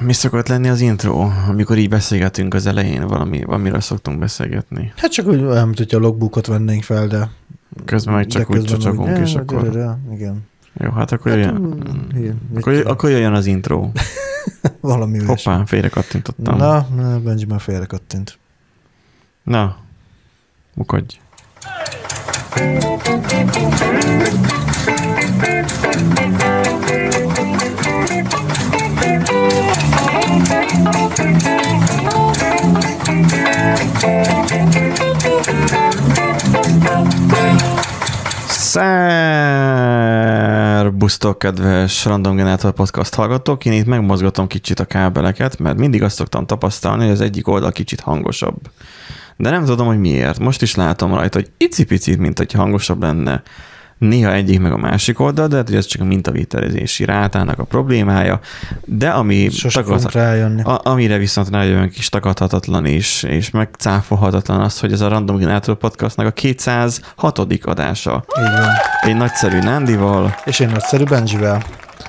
Mi szokott lenni az intro, amikor így beszélgetünk az elején, valami, amiről szoktunk beszélgetni? Hát csak úgy olyan, mint hogyha a logbookot vennénk fel, de... Közben meg csak úgy csacsogunk, és akkor... De, de, igen. Jó, hát akkor, hát, jöjjön, igen, akkor, jöjjön, akkor jöjjön az intro. Valami Hoppá, félre kattintottam. Na, na Benji már félre kattint. Na, mukodj. Szerbusztok, kedves Random Generator Podcast hallgatók! Én itt megmozgatom kicsit a kábeleket, mert mindig azt szoktam tapasztalni, hogy az egyik oldal kicsit hangosabb. De nem tudom, hogy miért. Most is látom rajta, hogy icipicit, mint hogy hangosabb lenne néha egyik meg a másik oldal, de hát, ez csak a mintavételezési rátának a problémája, de ami tagad, a, amire viszont rájövünk is tagadhatatlan is, és megcáfolhatatlan az, hogy ez a Random Generator Podcastnak a 206. adása. Így van. Egy nagyszerű Nándival. És én nagyszerű Benjivel.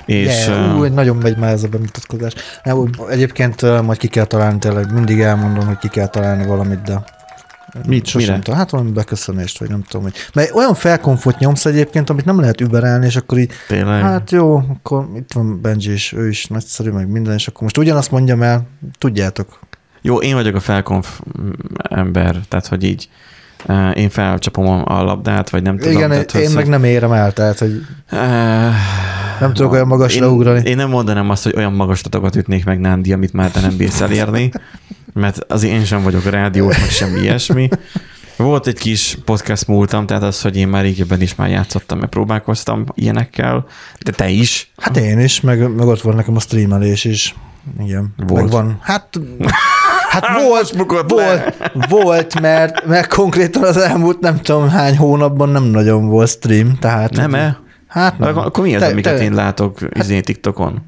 És, yeah, ú, nagyon megy már ez a bemutatkozás. Nem, egyébként majd ki kell találni, tényleg mindig elmondom, hogy ki kell találni valamit, de Mit, Sosem mire? tudom. Hát valami beköszönést, vagy nem tudom, hogy. Mert olyan felkonfot nyomsz egyébként, amit nem lehet überelni, és akkor így, Tényleg? hát jó, akkor itt van Benji, és ő is nagyszerű, meg minden, és akkor most ugyanazt mondjam el, tudjátok. Jó, én vagyok a felkonf ember, tehát hogy így én felcsapom a labdát, vagy nem tudom. Igen, tehát, én meg nem érem el, tehát, hogy nem tudok olyan magasra én, ugrani. Én nem mondanám azt, hogy olyan magas tatokat ütnék meg Nándi, amit már te nem bírsz elérni, mert azért én sem vagyok a rádiós, meg semmi ilyesmi. Volt egy kis podcast múltam, tehát az, hogy én már régebben is már játszottam, meg próbálkoztam ilyenekkel, de te is. Hát én is, meg, meg ott van nekem a streamelés is. Igen. Volt. Meg van. Hát Hát volt, volt, volt, mert, mert konkrétan az elmúlt nem tudom hány hónapban nem nagyon volt stream, tehát... Nem-e? Hát nem. Akkor mi az, te, amiket te, én látok hát, izé TikTokon?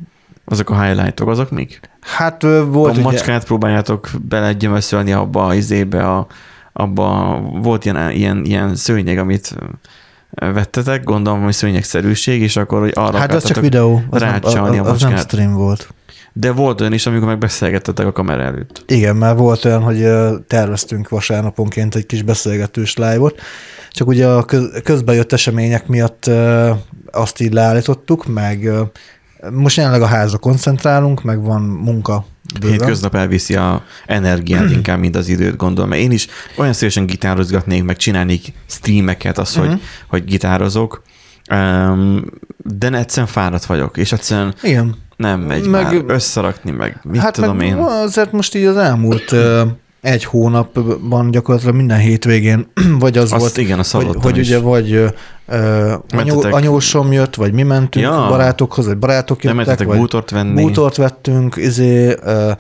Azok a highlightok, azok mik? Hát volt A macskát ugye... próbáljátok belegyömöszölni abba az izébe, a, abba volt ilyen, ilyen, ilyen szőnyeg, amit vettetek, gondolom, hogy szőnyegszerűség, és akkor hogy arra Hát az csak videó, az, nem, az, az nem stream volt. De volt olyan is, amikor meg beszélgettetek a kamera előtt. Igen, mert volt olyan, hogy terveztünk vasárnaponként egy kis beszélgetős live-ot, csak ugye a közbejött események miatt azt így leállítottuk, meg most jelenleg a házra koncentrálunk, meg van munka. Hétköznap elviszi a energiát inkább, mint az időt gondolom. Én is olyan szívesen gitározgatnék, meg csinálnék streameket, az, uh-huh. hogy, mhm. hogy gitározok, de egyszerűen fáradt vagyok, és egyszerűen Igen. nem megy meg, már összerakni, meg mit hát tudom meg én. Azért most így az elmúlt egy hónapban gyakorlatilag minden hétvégén, vagy az Azt volt, igen, a hogy, hogy ugye vagy anyó, anyósom jött, vagy mi mentünk ja. barátokhoz, vagy barátok jöttek, vagy bútort venni. Bútort vettünk, izé, uh,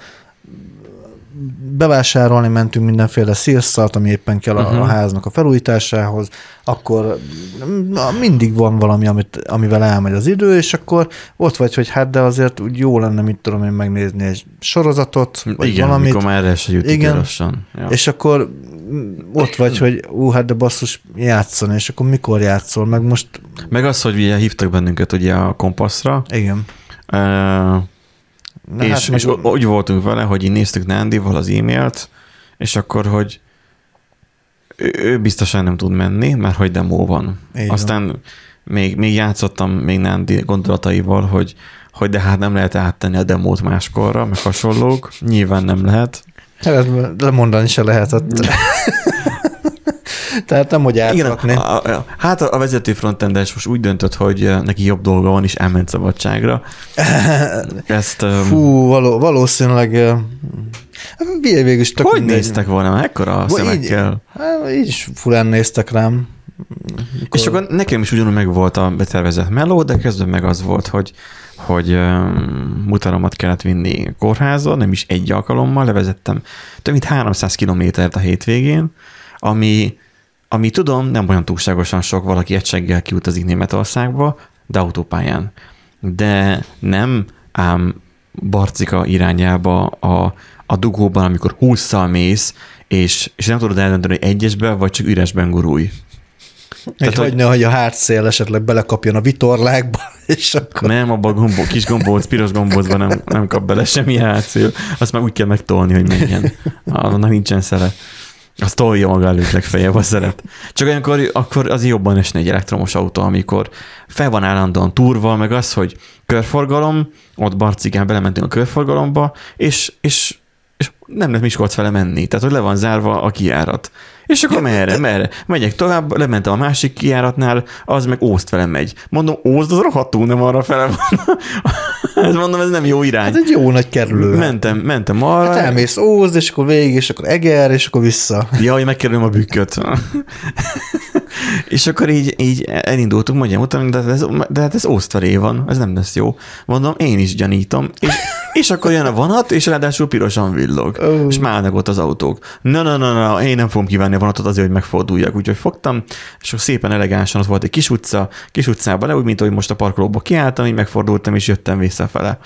bevásárolni mentünk mindenféle szírszart, ami éppen kell uh-huh. a, a mhm. háznak a felújításához, akkor na, mindig van valami, amit, amivel elmegy az idő, és akkor ott vagy, hogy hát de azért úgy jó lenne, mit tudom én megnézni egy sorozatot, vagy Igen, valamit. Igen, már erre se Igen, ja. és akkor ott vagy, hogy ú, hát de basszus, játszani, és akkor mikor játszol, meg most... Meg az, hogy ugye hívtak bennünket ugye a kompaszra. Igen. Uh, Na és, hát és meg... úgy voltunk vele, hogy így néztük Nándival az e-mailt, és akkor, hogy ő, ő biztosan nem tud menni, mert hogy demo van. Így Aztán van. Még, még játszottam még Nándi gondolataival, hogy, hogy de hát nem lehet áttenni a demót máskorra, meg hasonlók. Nyilván nem lehet. Hát lemondani se lehetett. Tehát nem, hogy átrakni. Igen, a, a, hát a vezető frontendes most úgy döntött, hogy eh, neki jobb dolga van, és elment szabadságra. Ezt, Fú, való, valószínűleg eh, végül is Hogy mindegy. néztek volna? Mekkora a szemekkel? Így, hát, így is furán néztek rám. Mikor... És akkor nekem is ugyanúgy meg volt a betervezett meló, de közben meg az volt, hogy hogy mutaromat kellett vinni kórházba, nem is egy alkalommal, levezettem több mint 300 kilométert a hétvégén, ami ami tudom, nem olyan túlságosan sok, valaki egyseggel kiutazik Németországba, de autópályán. De nem ám Barcika irányába a, a dugóban, amikor 20 mész, és, és nem tudod eldönteni, hogy egyesbe, vagy csak üresben gurulj. Egy Tehát, hogy- hagyna, hogy a hátszél esetleg belekapjon a vitorlákba, és akkor... Nem, abban a gombó, kis gombóc, piros gombócban nem, nem kap bele semmi hátszél. Azt már úgy kell megtolni, hogy menjen. Annak nincsen szere. Azt tolja maga előtt legfeljebb a szeret. Csak olyankor akkor az jobban esne egy elektromos autó, amikor fel van állandóan turva, meg az, hogy körforgalom, ott Barcigán belementünk a körforgalomba, és, és, és nem lehet Miskolc fele menni. Tehát, hogy le van zárva a kijárat. És akkor merre, merre? Megyek tovább, lementem a másik kijáratnál, az meg Ószt vele megy. Mondom, Ószt az rohadtul nem arra fele van. ez mondom, ez nem jó irány. Hát egy jó nagy kerülő. Mentem, mentem arra. Hát elmész Ózd, és akkor végig, és akkor Eger, és akkor vissza. Jaj, megkerülöm a bükköt. és akkor így, így elindultunk, mondjam utána, de, ez, de hát ez Ószt felé van, ez nem lesz jó. Mondom, én is gyanítom. És, és akkor jön a vonat, és ráadásul pirosan villog. Ó. És málnak ott az autók. Na, na, na, na, én nem fogom kívánni a vonatot azért, hogy megforduljak. Úgyhogy fogtam, és szépen elegánsan ott volt egy kis utca, kis utcában, le, úgy, mint ahogy most a parkolóba kiálltam, így megfordultam, és jöttem visszafele.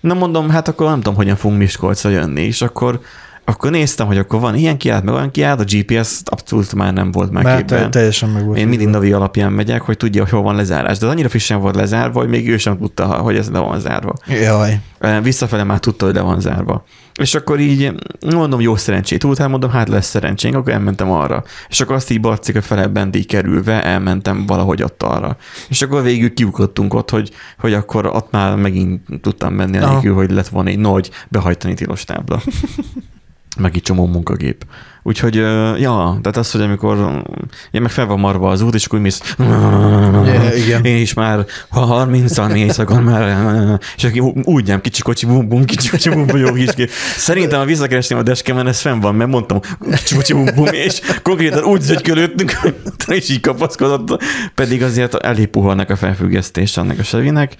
Na mondom, hát akkor nem tudom, hogyan fogunk Miskolcra jönni, és akkor akkor néztem, hogy akkor van ilyen kiállt, meg olyan kiállt, a GPS abszolút már nem volt már képben. te, teljesen meg volt. Én mindig navi alapján megyek, hogy tudja, hogy hol van lezárás. De az annyira frissen volt lezárva, hogy még ő sem tudta, hogy ez le van zárva. Jaj. Visszafele már tudta, hogy le van zárva. És akkor így mondom, jó szerencsét után mondom, hát lesz szerencsénk, akkor elmentem arra. És akkor azt így Barcika fele bent így kerülve elmentem valahogy ott arra. És akkor végül kiukottunk ott, hogy, hogy akkor ott már megint tudtam menni, anélkül, hogy lett volna egy nagy behajtani tilos tábla. meg egy csomó munkagép. Úgyhogy, ja, tehát az, hogy amikor én meg fel van marva az út, és akkor mész, igen. én is már 30-an éjszakon már, és aki úgy nem, kicsi kocsi, bum, bum, kicsi kocsi, bum, bum, jó gép. Szerintem, ha visszakeresném a deskemen, ez fenn van, mert mondtam, kicsi kocsi, bum, bum, és konkrétan úgy zögykölődtünk, és így kapaszkodott, pedig azért elég puhalnak a felfüggesztés annak a sevinek.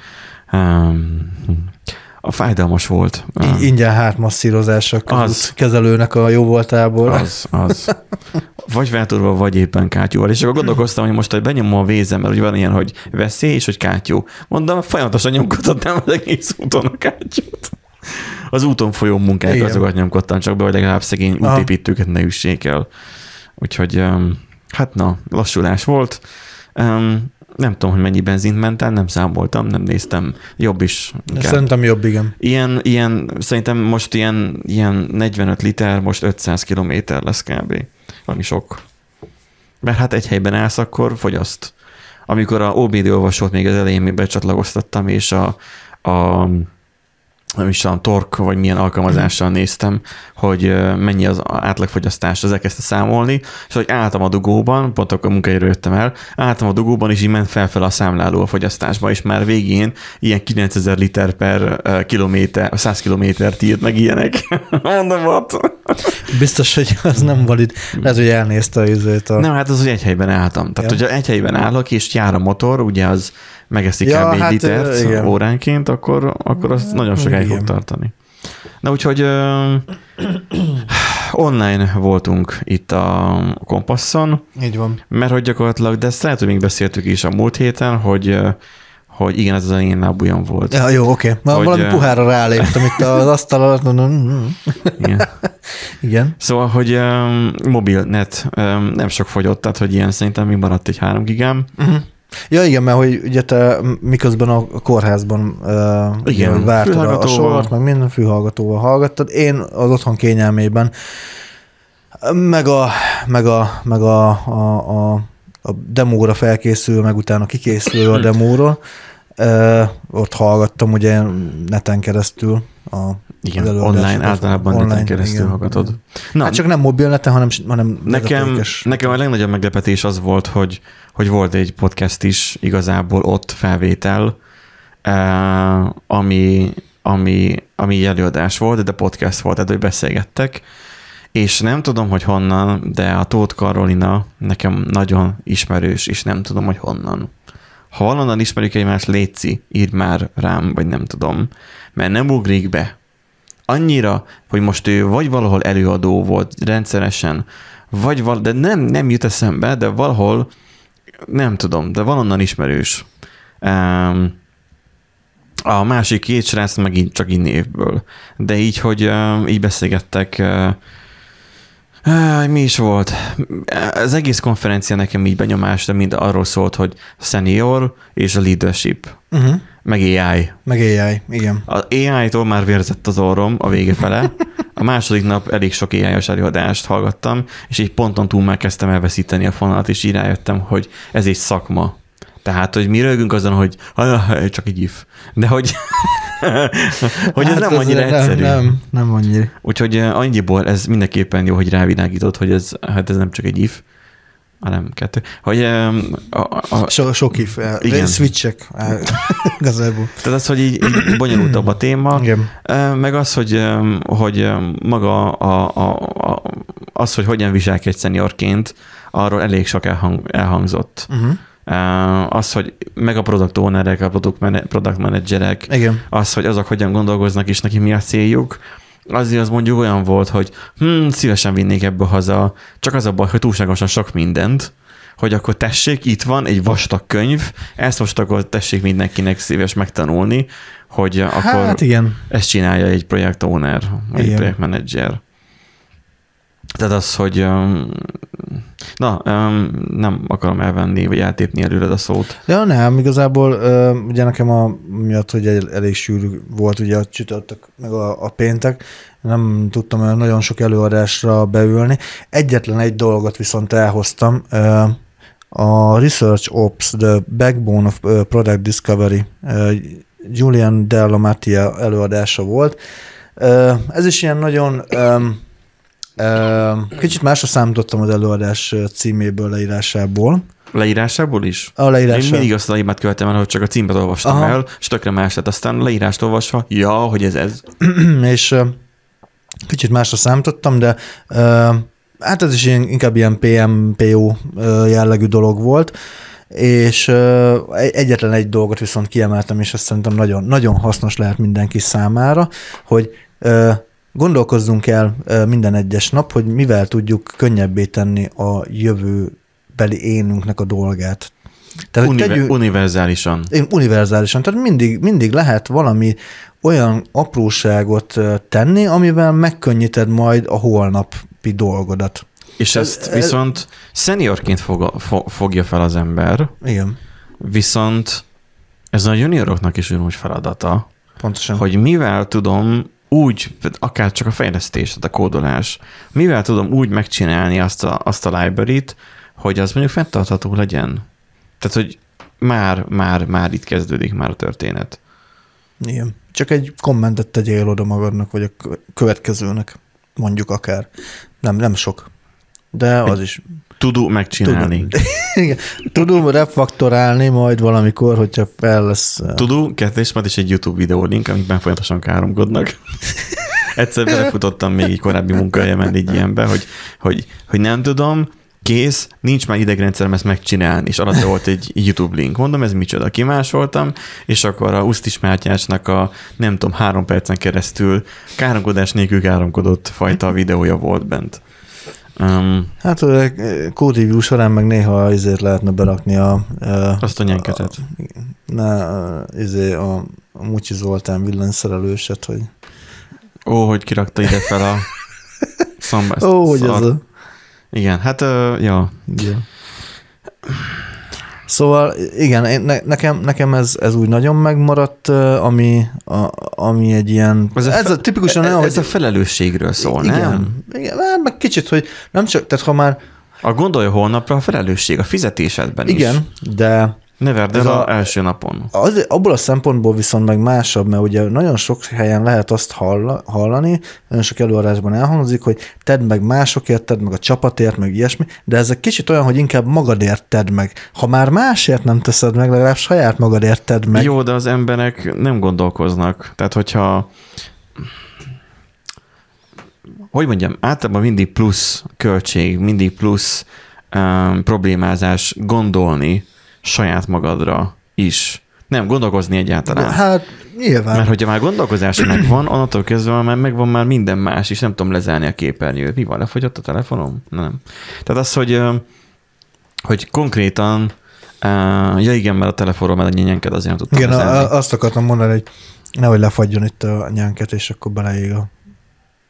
Um, a fájdalmas volt. Így ingyen hátmasszírozás a Az. kezelőnek a jó voltából. Az, az. Vagy váltóval, vagy éppen kátyúval. És akkor gondolkoztam, hogy most, hogy benyomom a vézem, mert ugye van ilyen, hogy veszély, és hogy kátyú. Mondom, folyamatosan nyomkodhatnám az egész úton a kátyút. Az úton folyó munkákat Igen. azokat nyomkodtam, csak be, hogy legalább szegény útépítőket ne üssék el. Úgyhogy, hát na, lassulás volt. Um, nem tudom, hogy mennyi benzint ment el, nem számoltam, nem néztem. Jobb is. inkább. Szerintem jobb, igen. Ilyen, ilyen, szerintem most ilyen, ilyen 45 liter, most 500 kilométer lesz kb. Valami sok. Mert hát egy helyben állsz, akkor fogyaszt. Amikor a OBD olvasót még az elején még becsatlakoztattam, és a, a nem is tudom, tork, vagy milyen alkalmazással néztem, hogy mennyi az átlagfogyasztás, az elkezdte számolni, és hogy álltam a dugóban, pont akkor munkahelyről jöttem el, álltam a dugóban, és így ment felfel a számláló a fogyasztásba, és már végén ilyen 9000 liter per kilométer, 100 kilométert írt meg ilyenek. Mondom, what? Biztos, hogy az nem valid. Lehet, hogy elnézte az izét a... Nem, hát az, hogy egy helyben álltam. Tehát, Ja. hogyha egy helyben állok, és jár a motor, ugye az megeszik Ja, kb. hát, litert igen. óránként, akkor, akkor az nagyon sokáig fog Igen. tartani. Na úgyhogy ö, online voltunk itt a kompasszon, Így van. mert hogy gyakorlatilag, de ezt lehet, hogy még beszéltük is a múlt héten, hogy, hogy igen, ez az én lábujjam volt. Ja, jó, oké. Okay. Hogy, Valami puhára ráléptem itt az asztal alatt, mondom, Igen. igen. Szóval, hogy um, mobilnet um, nem sok fogyott, tehát hogy ilyen szerintem még maradt egy 3 gigám. Ja, igen, mert hogy ugye te miközben a kórházban uh, Igen, vártad a, sort, meg minden fülhallgatóval hallgattad, én az otthon kényelmében, meg a, meg a, meg a, a, a, a demóra felkészül, meg utána kikészül a demóra, uh, ott hallgattam ugye neten keresztül a Igen, az online, általában online, neten keresztül igen, hallgatod. igen. Na, Hát csak nem mobilneten, hanem, hanem nekem, nekem a legnagyobb meglepetés az volt, hogy, hogy volt egy podcast is igazából ott felvétel, eh, ami, ami, ami előadás volt, de podcast volt, tehát hogy beszélgettek, és nem tudom, hogy honnan, de a Tóth Karolina nekem nagyon ismerős, és nem tudom, hogy honnan. Ha valonnan ismerjük egymást, létszi, írd már rám, vagy nem tudom, mert nem ugrik be. Annyira, hogy most ő vagy valahol előadó volt rendszeresen, vagy val- de nem, nem jut eszembe, de valahol, nem tudom, de valonnan ismerős. Um, a másik két srác megint csak így névből. De így, hogy uh, így beszélgettek uh, Mi is volt? Az egész konferencia nekem így benyomás, de mind arról szólt, hogy senior és a leadership. Uh-huh. Meg AI. Meg AI, igen. Az AI-tól már vérzett az orrom a vége fele. A második nap elég sok AI-os előadást hallgattam, és így ponton túl már kezdtem elveszíteni a fonalat, és így rájöttem, hogy ez egy szakma. Tehát, hogy mi rögünk azon, hogy csak egy if. De hogy, hogy hát ez nem annyira nem, egyszerű. Nem, nem annyira. Úgyhogy annyiból ez mindenképpen jó, hogy rávilágított, hogy ez, hát ez nem csak egy if, hanem kettő. Hogy, a, a, a, so, sok if, igen. switchek igazából. Tehát az, hogy így, így bonyolultabb a téma, igen. meg az, hogy, hogy maga a, a, a, az, hogy hogyan viselkedj szeniorként, arról elég sok elhang, elhangzott. Uh-huh. Az, hogy meg a product ownerek, a product managerek, Igen. az, hogy azok hogyan gondolkoznak, és neki mi a céljuk, azért az mondjuk olyan volt, hogy hm, szívesen vinnék ebből haza, csak az a baj, hogy túlságosan sok mindent, hogy akkor tessék, itt van egy vastag könyv, ezt most akkor tessék mindenkinek szíves megtanulni, hogy akkor hát igen. ezt csinálja egy projekt owner, vagy egy projekt manager. Tehát az, hogy na, nem akarom elvenni, vagy eltépni előled a szót. Ja, nem, igazából ugye nekem a miatt, hogy elég sűrű volt ugye a csütörtök, meg a, a péntek, nem tudtam olyan nagyon sok előadásra beülni. Egyetlen egy dolgot viszont elhoztam, a Research Ops, The Backbone of Product Discovery, Julian Della Mattia előadása volt. Ez is ilyen nagyon Kicsit másra számítottam az előadás címéből, leírásából. Leírásából is? A leírásából. Én mindig azt a hibát követtem el, hogy csak a címet olvastam Aha. el, és tökre más lett. Aztán leírást olvasva, ja, hogy ez ez. és kicsit másra számítottam, de hát ez is inkább ilyen PMPO jellegű dolog volt és egyetlen egy dolgot viszont kiemeltem, és azt szerintem nagyon, nagyon hasznos lehet mindenki számára, hogy Gondolkozzunk el minden egyes nap, hogy mivel tudjuk könnyebbé tenni a jövőbeli énünknek a dolgát. Tehát, Univer- tegyünk, univerzálisan. Univerzálisan. Tehát mindig, mindig lehet valami olyan apróságot tenni, amivel megkönnyíted majd a holnapi dolgodat. És ezt ez, viszont szeniorként fog, fogja fel az ember. Igen. Viszont ez a junioroknak is ugyanúgy feladata. Pontosan. Hogy mivel tudom úgy, akár csak a fejlesztés, a kódolás, mivel tudom úgy megcsinálni azt a, azt a library-t, hogy az mondjuk fenntartható legyen. Tehát, hogy már, már, már itt kezdődik már a történet. Igen. Csak egy kommentet tegyél oda magadnak, vagy a következőnek, mondjuk akár. Nem, nem sok. De az is Tudom megcsinálni. Tudom, Tudom refaktorálni majd valamikor, hogyha fel lesz. Tudom, kettős, majd is egy YouTube videó link, amikben folyamatosan káromkodnak. Egyszer belefutottam még egy korábbi munkahelyemen egy ilyenbe, hogy, hogy, hogy nem tudom, kész, nincs már idegrendszerem ezt megcsinálni, és alatt volt egy YouTube link. Mondom, ez micsoda, kimásoltam, és akkor a Usztis Mátyásnak a nem tudom, három percen keresztül káromkodás nélkül káromkodott fajta videója volt bent. Um, hát code review során meg néha azért lehetne berakni a... Azt a nyelketet. Ne, izé a, a Mucsi Zoltán villanyszerelőset, hogy... Ó, hogy kirakta ide fel a szambászt. Ó, hogy ez a... Igen, hát, uh, ja. Igen. Szóval igen, ne, nekem, nekem ez, ez úgy nagyon megmaradt, ami, a, ami egy ilyen... Ez, a, ez a tipikusan olyan, ez hogy, a felelősségről szól, igen, nem? Igen, hát meg kicsit, hogy nem csak, tehát ha már... A gondolja holnapra a felelősség, a fizetésedben igen, is. Igen, de ne verd el az első napon. Az, abból a szempontból viszont meg másabb, mert ugye nagyon sok helyen lehet azt hallani, nagyon sok előadásban elhangzik, hogy tedd meg másokért, tedd meg a csapatért, meg ilyesmi, de ez egy kicsit olyan, hogy inkább magadért tedd meg. Ha már másért nem teszed meg, legalább saját magadért tedd meg. Jó, de az emberek nem gondolkoznak. Tehát, hogyha hogy mondjam, általában mindig plusz költség, mindig plusz um, problémázás gondolni, saját magadra is. Nem, gondolkozni egyáltalán. Hát nyilván. Mert hogyha már gondolkozás megvan, onnantól kezdve már megvan már minden más, és nem tudom lezárni a képernyőt. Mi van, lefogyott a telefonom? Nem. Tehát az, hogy, hogy konkrétan, ja igen, mert a telefonról már a nyényenket azért nem tudtam Igen, lezárni. azt akartam mondani, hogy nehogy lefagyjon itt a nyánket, és akkor beleég a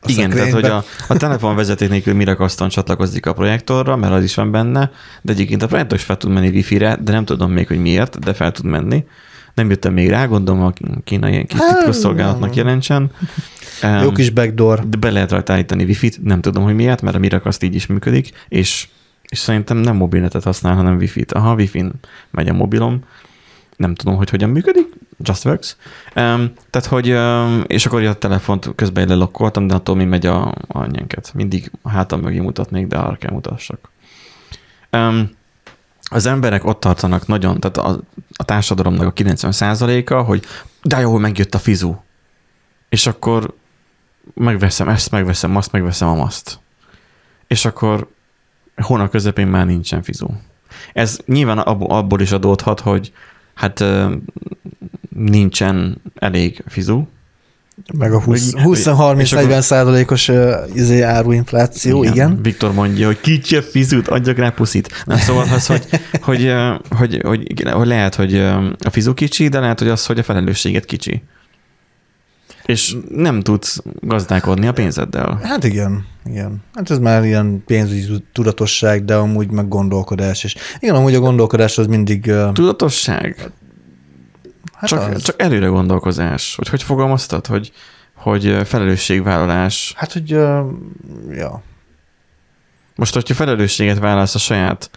a Igen, tehát hogy a, a telefon vezeték nélkül Miracaston csatlakozik a projektorra, mert az is van benne, de egyébként a projektor is fel tud menni wifi-re, de nem tudom még, hogy miért, de fel tud menni. Nem jöttem még rá, gondolom a kínai kis Hát, titkosszolgálatnak jelentsen. Em, Jó kis backdoor. de be lehet rajta állítani wifi-t, nem tudom, hogy miért, mert a Miracast így is működik, és, és szerintem nem mobilnetet használ, hanem wifi-t. Aha, wifi-n megy a mobilom, nem tudom, hogy hogyan működik, just works. Um, tehát, hogy, um, és akkor a telefont közben lelokkoltam, de attól mi megy a, a. Mindig a hátam mögé mutatnék, de arra kell mutassak. Um, az emberek ott tartanak nagyon, tehát a, a társadalomnak a 90%-a, hogy de jó, megjött a fizu. És akkor megveszem ezt, megveszem azt, megveszem azt. És akkor hónap közepén már nincsen fizu. Ez nyilván abból, is adódhat, hogy hát nincsen elég fizu. Meg a 20 Hogy- 20-30-40 százalékos izé áruinfláció, igen. igen. Viktor mondja, hogy kicsi fizut, adjak rá puszit. Nem szóval az, hogy, hogy, hogy, hogy, hogy lehet, hogy a fizu kicsi, de lehet, hogy az, hogy a felelősséget kicsi. És nem tudsz gazdálkodni a pénzeddel. Hát igen, igen. Hát ez már ilyen pénzügyi tudatosság, de amúgy meg gondolkodás is. Igen, amúgy a gondolkodás az mindig... Tudatosság? Hát csak, az. csak előre gondolkozás. Hogy hogy fogalmaztad, hogy, hogy felelősségvállalás. Hát, hogy... Uh, ja. Most, hogyha felelősséget vállalsz a saját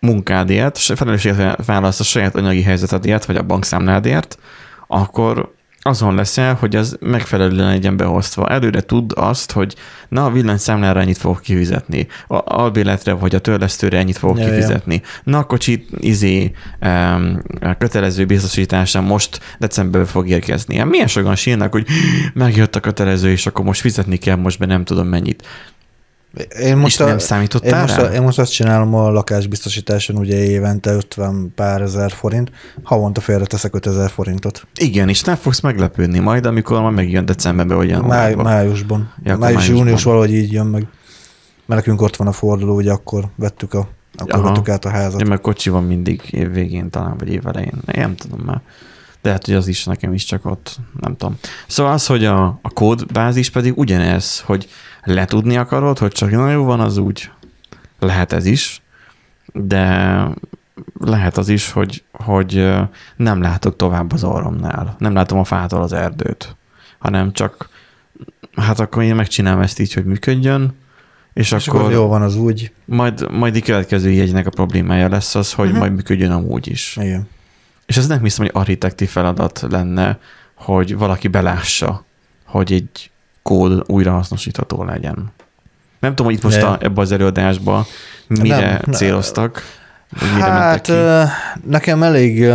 munkádért, felelősséget vállalsz a saját anyagi helyzetedért, vagy a bankszámládért, akkor azon leszel, hogy az megfelelően legyen behoztva. Előre tudd azt, hogy na, a villanyszámlára ennyit fogok kifizetni, a albéletre vagy a törlesztőre ennyit fogok Ja, ja. kifizetni. Na, a kocsi izé, um, a kötelező biztosítása most decemberben fog érkezni. Hát milyen sokan sírnak, hogy megjött a kötelező, és akkor most fizetni kell, most be nem tudom mennyit. Én most, és nem én, számítottál most, rá? én most azt csinálom a lakásbiztosításon, ugye évente 50 pár ezer forint, havonta félreteszek 5000 forintot. Igen, és nem fogsz meglepődni majd, amikor már megjön decemberben, vagy Máj, januárban. májusban. Ja, Ja, akkor Május, májusban. június valahogy így jön meg. Mert nekünk ott van a forduló, ugye akkor vettük, a, akkor Aha. vettük át a házat. Ja, meg kocsi van mindig év végén talán, vagy év elején. Nem tudom már. De hát, hogy az is nekem is csak ott, nem tudom. Szóval az, hogy a, a kódbázis pedig ugyanez, hogy letudni akarod, hogy csak na jó van, az úgy lehet ez is, de lehet az is, hogy, hogy nem látok tovább az orromnál. Nem látom a fától az erdőt, hanem csak hát akkor én megcsinálom ezt így, hogy működjön, és, És akkor, akkor jó van az úgy. majd, majd a következő jegynek a problémája lesz az, hogy Mhm. majd működjön amúgy is. Igen. És ez nem hiszem, hogy architekti feladat lenne, hogy valaki belássa, hogy egy kód újrahasznosítható legyen. Nem tudom, hogy itt most Nem. a, ebbe az előadásba mire Nem, nem, ne- céloztak, mire Hát nekem elég,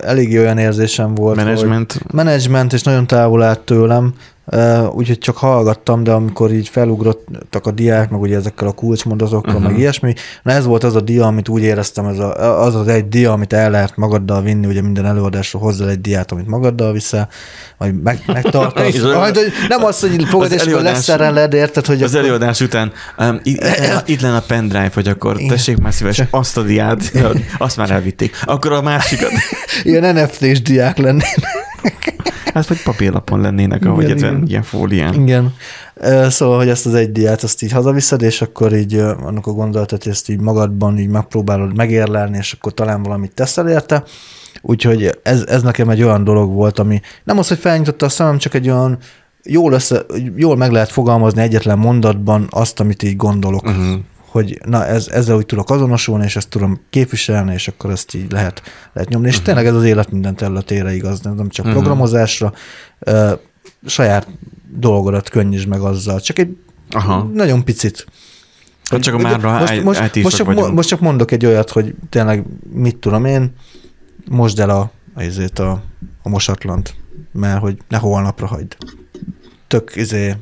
elég olyan érzésem volt, hogy Management, menedzsment, és nagyon távol állt tőlem, úgyhogy csak hallgattam, de amikor így felugrottak a diák, meg ugye ezekkel a kulcsmondatokkal, uh-huh. Mhm. meg ilyesmi, na ez volt az a dia, amit úgy éreztem, ez a, az az egy dia, amit el lehet magaddal vinni, ugye minden előadásról hozzá egy diát, amit magaddal viszel, vagy meg, megtartasz. Majd, hogy nem az, hogy fogod, és akkor leszereled, érted, hogy az akkor- előadás után um, itt, itt lenne a pendrive, hogy akkor Igen. tessék már szíves, Csak- azt a diát, azt már elvitték. Akkor a másikat, ilyen NFT-s diák lennének. hát vagy papírlapon lennének, ahogy Igen, igen, igen. ilyen fólián. Igen. Szóval, hogy ezt az egy diát, azt így hazaviszed, és akkor így annak a gondolatot, hogy ezt így magadban így megpróbálod megérlelni, és akkor talán valamit teszel érte. Úgyhogy ez, ez nekem egy olyan dolog volt, ami nem az, hogy felnyitotta a szemem, csak egy olyan jól, össze, jól meg lehet fogalmazni egyetlen mondatban azt, amit így gondolok. Uh-huh. Hogy na, ez, ezzel úgy tudok azonosulni, és ezt tudom képviselni, és akkor ezt így lehet, lehet nyomni. És Mhm. tényleg ez az élet minden területére igaz, nem csak Uh-huh. programozásra, ö, saját dolgodat könnyítsd meg azzal. Csak egy Aha. nagyon picit. Hát csak a márra most, most, most, csak, vagyunk. most csak mondok egy olyat, hogy tényleg mit tudom én, mosd el a, ezért a, a mosatlant, mert hogy ne holnapra hagyd. Tök izé,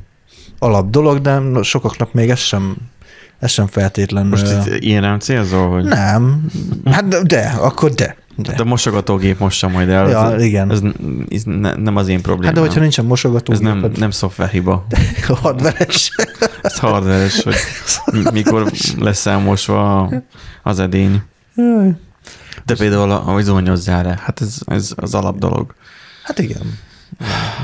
alap dolog, de sokaknak még ez sem, ez sem feltétlen. Most itt ilyen rám célzol, hogy nem, hát de, de akkor de. de. de a mosogatógép mossa majd el. Ja, ez, igen. Ez, ez ne, nem az én problémám. Hát de hogyha nincsen mosogató, ez nem, nem szoftverhiba. hardveres. Ez hardveres, hogy mi- mikor lesz elmosva az edény. De például, ahogy zónyozzál rá, hát ez, ez az alap dolog. Hát igen.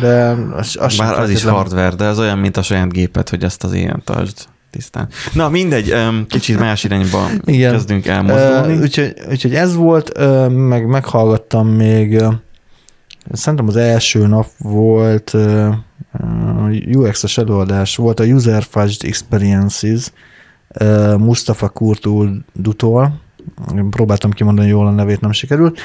De az, az, Bár az is hardware, de az olyan, mint a saját gépet, hogy ezt az ilyen tartsd tisztán. Na mindegy, kicsit más irányba Igen. kezdünk elmozdulni. Úgyhogy, úgyhogy ez volt, meg meghallgattam még, szerintem az első nap volt UX-es előadás, volt a User Fudged Experiences Mustafa Kurtul Dutól, próbáltam kimondani jól a nevét, nem sikerült.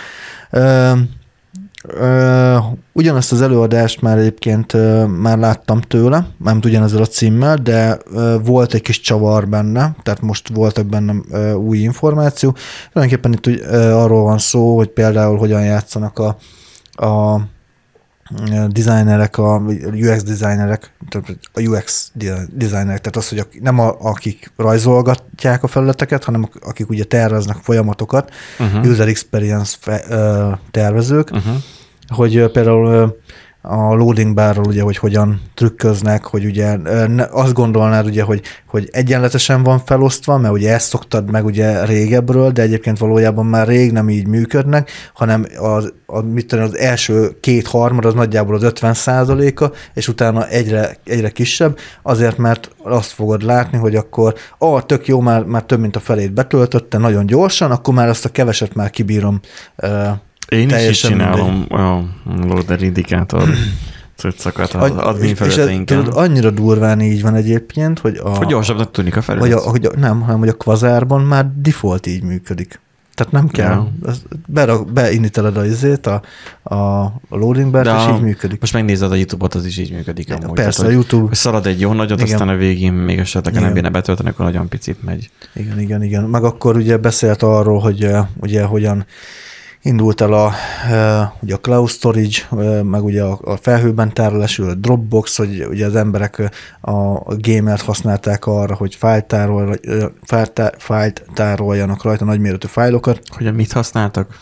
Uh, ugyanazt az előadást már egyébként már láttam tőle, nem ugyanezzel a címmel, de volt egy kis csavar benne, tehát most voltak benne új információ. Tulajdonképpen itt arról van szó, hogy például hogyan játszanak a, a designerek, a UX designerek, a UX designerek, tehát az, hogy nem a, akik rajzolgatják a felületeket, hanem akik ugye terveznek folyamatokat, uh-huh. user experience tervezők, uh-huh hogy például a loading barról ugye, hogy hogyan trükköznek, hogy ugye azt gondolnád ugye, hogy, hogy egyenletesen van felosztva, mert ugye ezt szoktad meg ugye régebről, de egyébként valójában már rég nem így működnek, hanem az, a, mit tudom, az első két harmad az nagyjából az 50 százaléka, és utána egyre, egyre kisebb, azért, mert azt fogod látni, hogy akkor ah, tök jó, már, már több mint a felét betöltötte nagyon gyorsan, akkor már azt a keveset már kibírom én is is csinálom a loader indikátor cuccokat az admin felületeinken. És annyira durván így van egyébként, hogy a... Hogy gyorsabbnak tűnik a felület. Hogy a, hogy a, nem, hanem hogy a kvazárban már default így működik. Tehát nem kell. Ja. Beindíteled a izét, a, a loading bert, és így működik. Most megnézed a YouTube-ot, az is így működik. Amúgy. Persze, Tehát, a YouTube. Szalad egy jó nagyot, igen. aztán a végén még esetleg nem bírne betölteni, akkor nagyon picit megy. Igen, igen, igen. Meg akkor ugye beszélt arról, hogy ugye hogyan indult el a, ugye a cloud storage, meg ugye a felhőben tárolás, a Dropbox, hogy ugye az emberek a Gmail-t használták arra, hogy fájlt, tárol, fájlt tároljanak rajta nagyméretű fájlokat. Hogy mit használtak?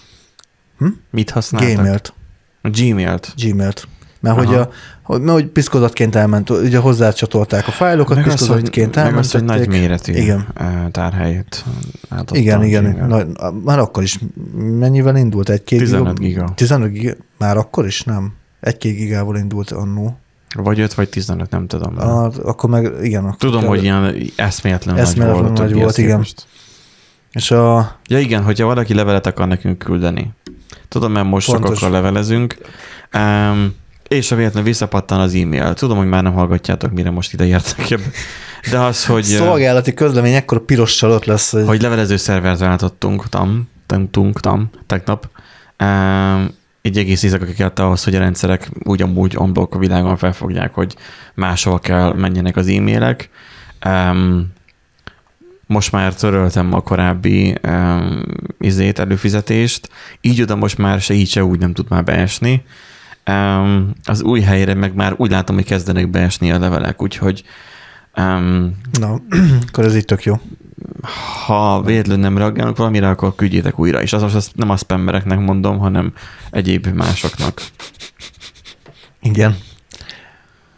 Hm? Mit használtak? Gmail-t. A Gmail-t? Gmail-t. Mert hogy, a, hogy, mert hogy piszkozatként elment, ugye hozzácsatolták a fájlokat, meg piszkozatként elment. Meg azt, hogy nagy méretű igen. tárhelyet Igen, igen. Na, már akkor is mennyivel indult? Egy-két 15 giga. 15 giga. Már akkor is nem? Egy-két gigával indult annó. Vagy 5 vagy 15, nem tudom. A, akkor meg, igen. Akkor tudom, kell, hogy ilyen eszméletlen, eszméletlen nagy volt. Nagy volt, igen. Most. És a... Ja igen, hogyha valaki levelet akar nekünk küldeni. Tudom, mert most Pontos. sokakra levelezünk. Um, és a véletlenül visszapattan az e-mail. Tudom, hogy már nem hallgatjátok, mire most ide értek. De az, hogy... Szolgálati közlemény ekkor pirossal ott lesz. Hogy, hogy levelező szervert váltottunk, tam, tunk, tam, tegnap. Egy egész éjszaka kellett ahhoz, hogy a rendszerek úgy amúgy a világon felfogják, hogy máshol kell menjenek az e-mailek. Most már töröltem a korábbi um, izét, előfizetést, így oda most már se így se úgy nem tud már beesni Um, az új helyre meg már úgy látom, hogy kezdenek beesni a levelek, úgyhogy um, Na, akkor ez így tök jó. Ha véletlenül nem reagálnak valamire, akkor küldjétek újra. És az most nem a spammereknek mondom, hanem egyéb másoknak. Igen.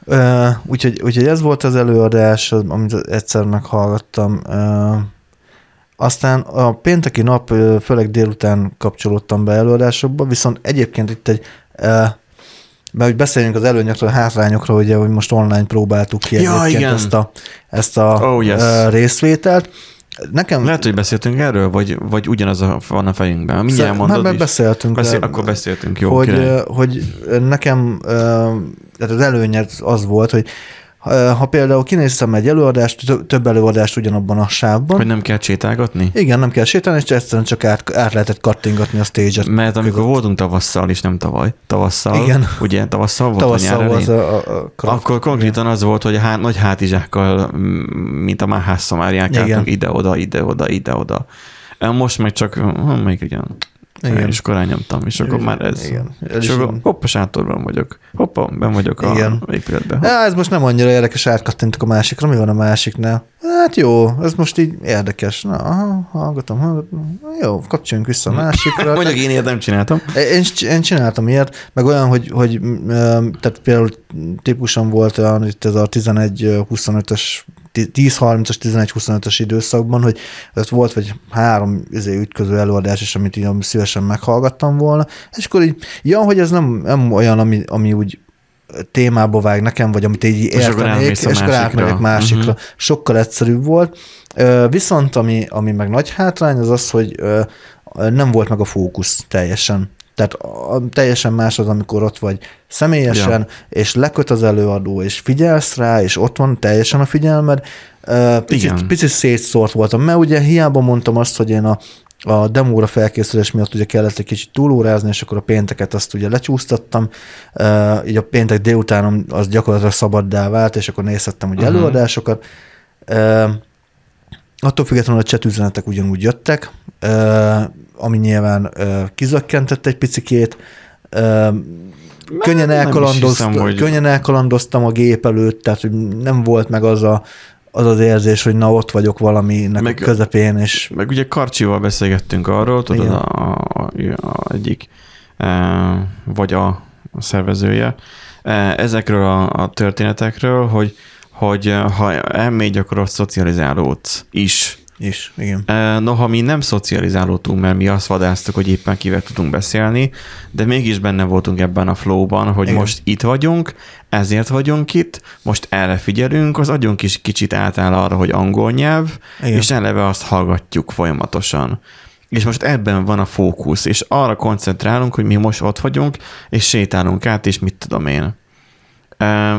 Uh, úgyhogy, úgyhogy ez volt az előadás, amit egyszer meghallgattam. Uh, aztán a pénteki nap, főleg délután kapcsolódtam be előadásokba, viszont egyébként itt egy uh, mert hogy beszéljünk az előnyökről, hátrányokról, ugye, hogy most online próbáltuk ki ja, igen. ezt a, ezt a oh, yes. részvételt. Nekem... Lehet, hogy beszéltünk erről, vagy, vagy ugyanaz a, van a fejünkben. Mindjárt mondod Már beszéltünk. Beszél, akkor beszéltünk, jó. Hogy, hogy nekem tehát az előnye az volt, hogy ha például kinéztem egy előadást, több előadást ugyanabban a sávban. Hogy nem kell sétálgatni? Igen, nem kell sétálni, és egyszerűen csak át, át lehetett kattingatni a stage-et. Mert amikor között. voltunk tavasszal, és nem tavaly, tavasszal, Igen. ugye tavasszal volt tavasszal a nyár a, a, a Akkor konkrétan az volt, hogy a há, nagy hátizsákkal, mint a már házszamárják, ide-oda, ide-oda, ide-oda. Most meg csak, még ugyan, igen. És korán nyomtam, és akkor már ez. Igen. És akkor hoppa, sátorban vagyok. Hoppa, ben vagyok Igen. a épületben. Ja, ez most nem annyira érdekes, átkattintok a másikra. Mi van a másiknál? Hát jó, ez most így érdekes. Na, aha, hallgatom, hallgatom. Jó, kapcsoljunk vissza a másikra. Mondjuk én ilyet nem csináltam. Én, én csináltam ilyet, meg olyan, hogy, hogy tehát például típusom volt olyan, itt ez a 11-25-ös 10-30-as, 11-25-as időszakban, hogy ez volt vagy három izé, ütköző előadás is, amit így szívesen meghallgattam volna, és akkor így, ja, hogy ez nem, nem olyan, ami, ami úgy témába vág nekem, vagy amit így értenék, és akkor másikra. átmegyek másikra. Mhm. Uh-huh. Sokkal egyszerűbb volt. Viszont ami, ami meg nagy hátrány, az az, hogy nem volt meg a fókusz teljesen. Tehát a, teljesen más az, amikor ott vagy személyesen, Ja. és leköt az előadó, és figyelsz rá, és ott van teljesen a figyelmed. Picit, Igen. picit szétszórt voltam, mert ugye hiába mondtam azt, hogy én a, a demóra felkészülés miatt ugye kellett egy kicsit túlórázni, és akkor a pénteket azt ugye lecsúsztattam, uh, így a péntek délutánom az gyakorlatilag szabaddá vált, és akkor nézhettem ugye Mhm. előadásokat. Uh, attól függetlenül a chat üzenetek ugyanúgy jöttek, ami nyilván kizökkentett egy picikét, könnyen, elkalandoztam, hiszem, hogy- könnyen elkalandoztam a gép előtt, tehát hogy nem volt meg az a, az, az érzés, hogy na ott vagyok valaminek meg, a közepén, és Meg ugye Karcsival beszélgettünk arról, tudod, Igen. a, a, a egyik, e, vagy a, a szervezője, e, ezekről a, a történetekről, hogy, hogy e, ha elmégy, akkor ott szocializálódsz is. is, igen. E, Noha mi nem szocializálódtunk, mert mi azt vadáztuk, hogy éppen kivel tudunk beszélni, de mégis benne voltunk ebben a flowban, hogy Igen. most itt vagyunk, ezért vagyunk itt, most erre figyelünk, az agyunk is kicsit átáll arra, hogy angol nyelv, Igen. és eleve azt hallgatjuk folyamatosan. És most ebben van a fókusz, és arra koncentrálunk, hogy mi most ott vagyunk, és sétálunk át, és mit tudom én.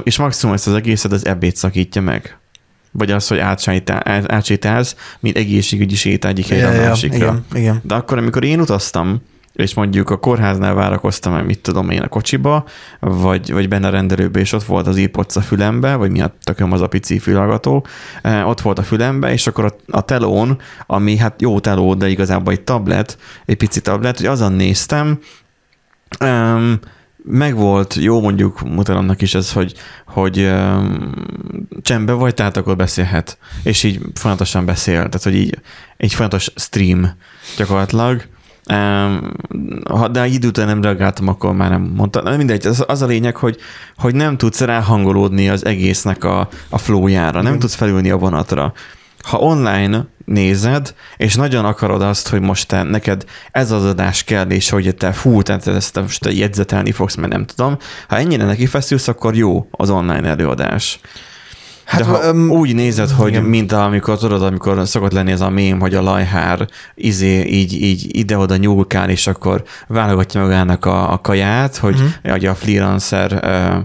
És maximum ezt az egészet az ebéd szakítja meg. Vagy az, hogy átsétál- átsétálsz, mint egészségügyi sétál egyik helyre a másikra. igen, igen. De akkor, amikor én utaztam, és mondjuk a kórháznál várakoztam, el, mit tudom én, a kocsiba, vagy, vagy benne a rendelőbe, és ott volt az iPods a fülembe, vagy mi a tököm az a pici fülhallgató, ott volt a fülembe, és akkor a, a telón, ami hát jó teló, de igazából egy tablet, egy pici tablet, hogy azon néztem, um, meg volt, jó mondjuk mutalomnak is ez, hogy, hogy um, csendben vagy, tehát akkor beszélhet. És így folyamatosan beszél, tehát hogy így egy folyamatos stream gyakorlatilag. Um, ha, de idő után nem reagáltam, akkor már nem mondtam. De mindegy, az, az a lényeg, hogy, hogy nem tudsz ráhangolódni az egésznek a, a flowjára, nem tudsz felülni a vonatra. Ha online nézed, és nagyon akarod azt, hogy most te, neked ez az adás kell, és hogy te fú, tehát ezt te most te jegyzetelni fogsz, mert nem tudom. Ha ennyire neki feszülsz, akkor jó az online előadás. Hát, De ha öm, úgy nézed, hogy igen. mint amikor tudod, amikor szokott lenni ez a mém, hogy a lajhár izé, így, így ide-oda nyúlkál, és akkor válogatja magának a, a kaját, hogy uh-huh. a freelancer ö,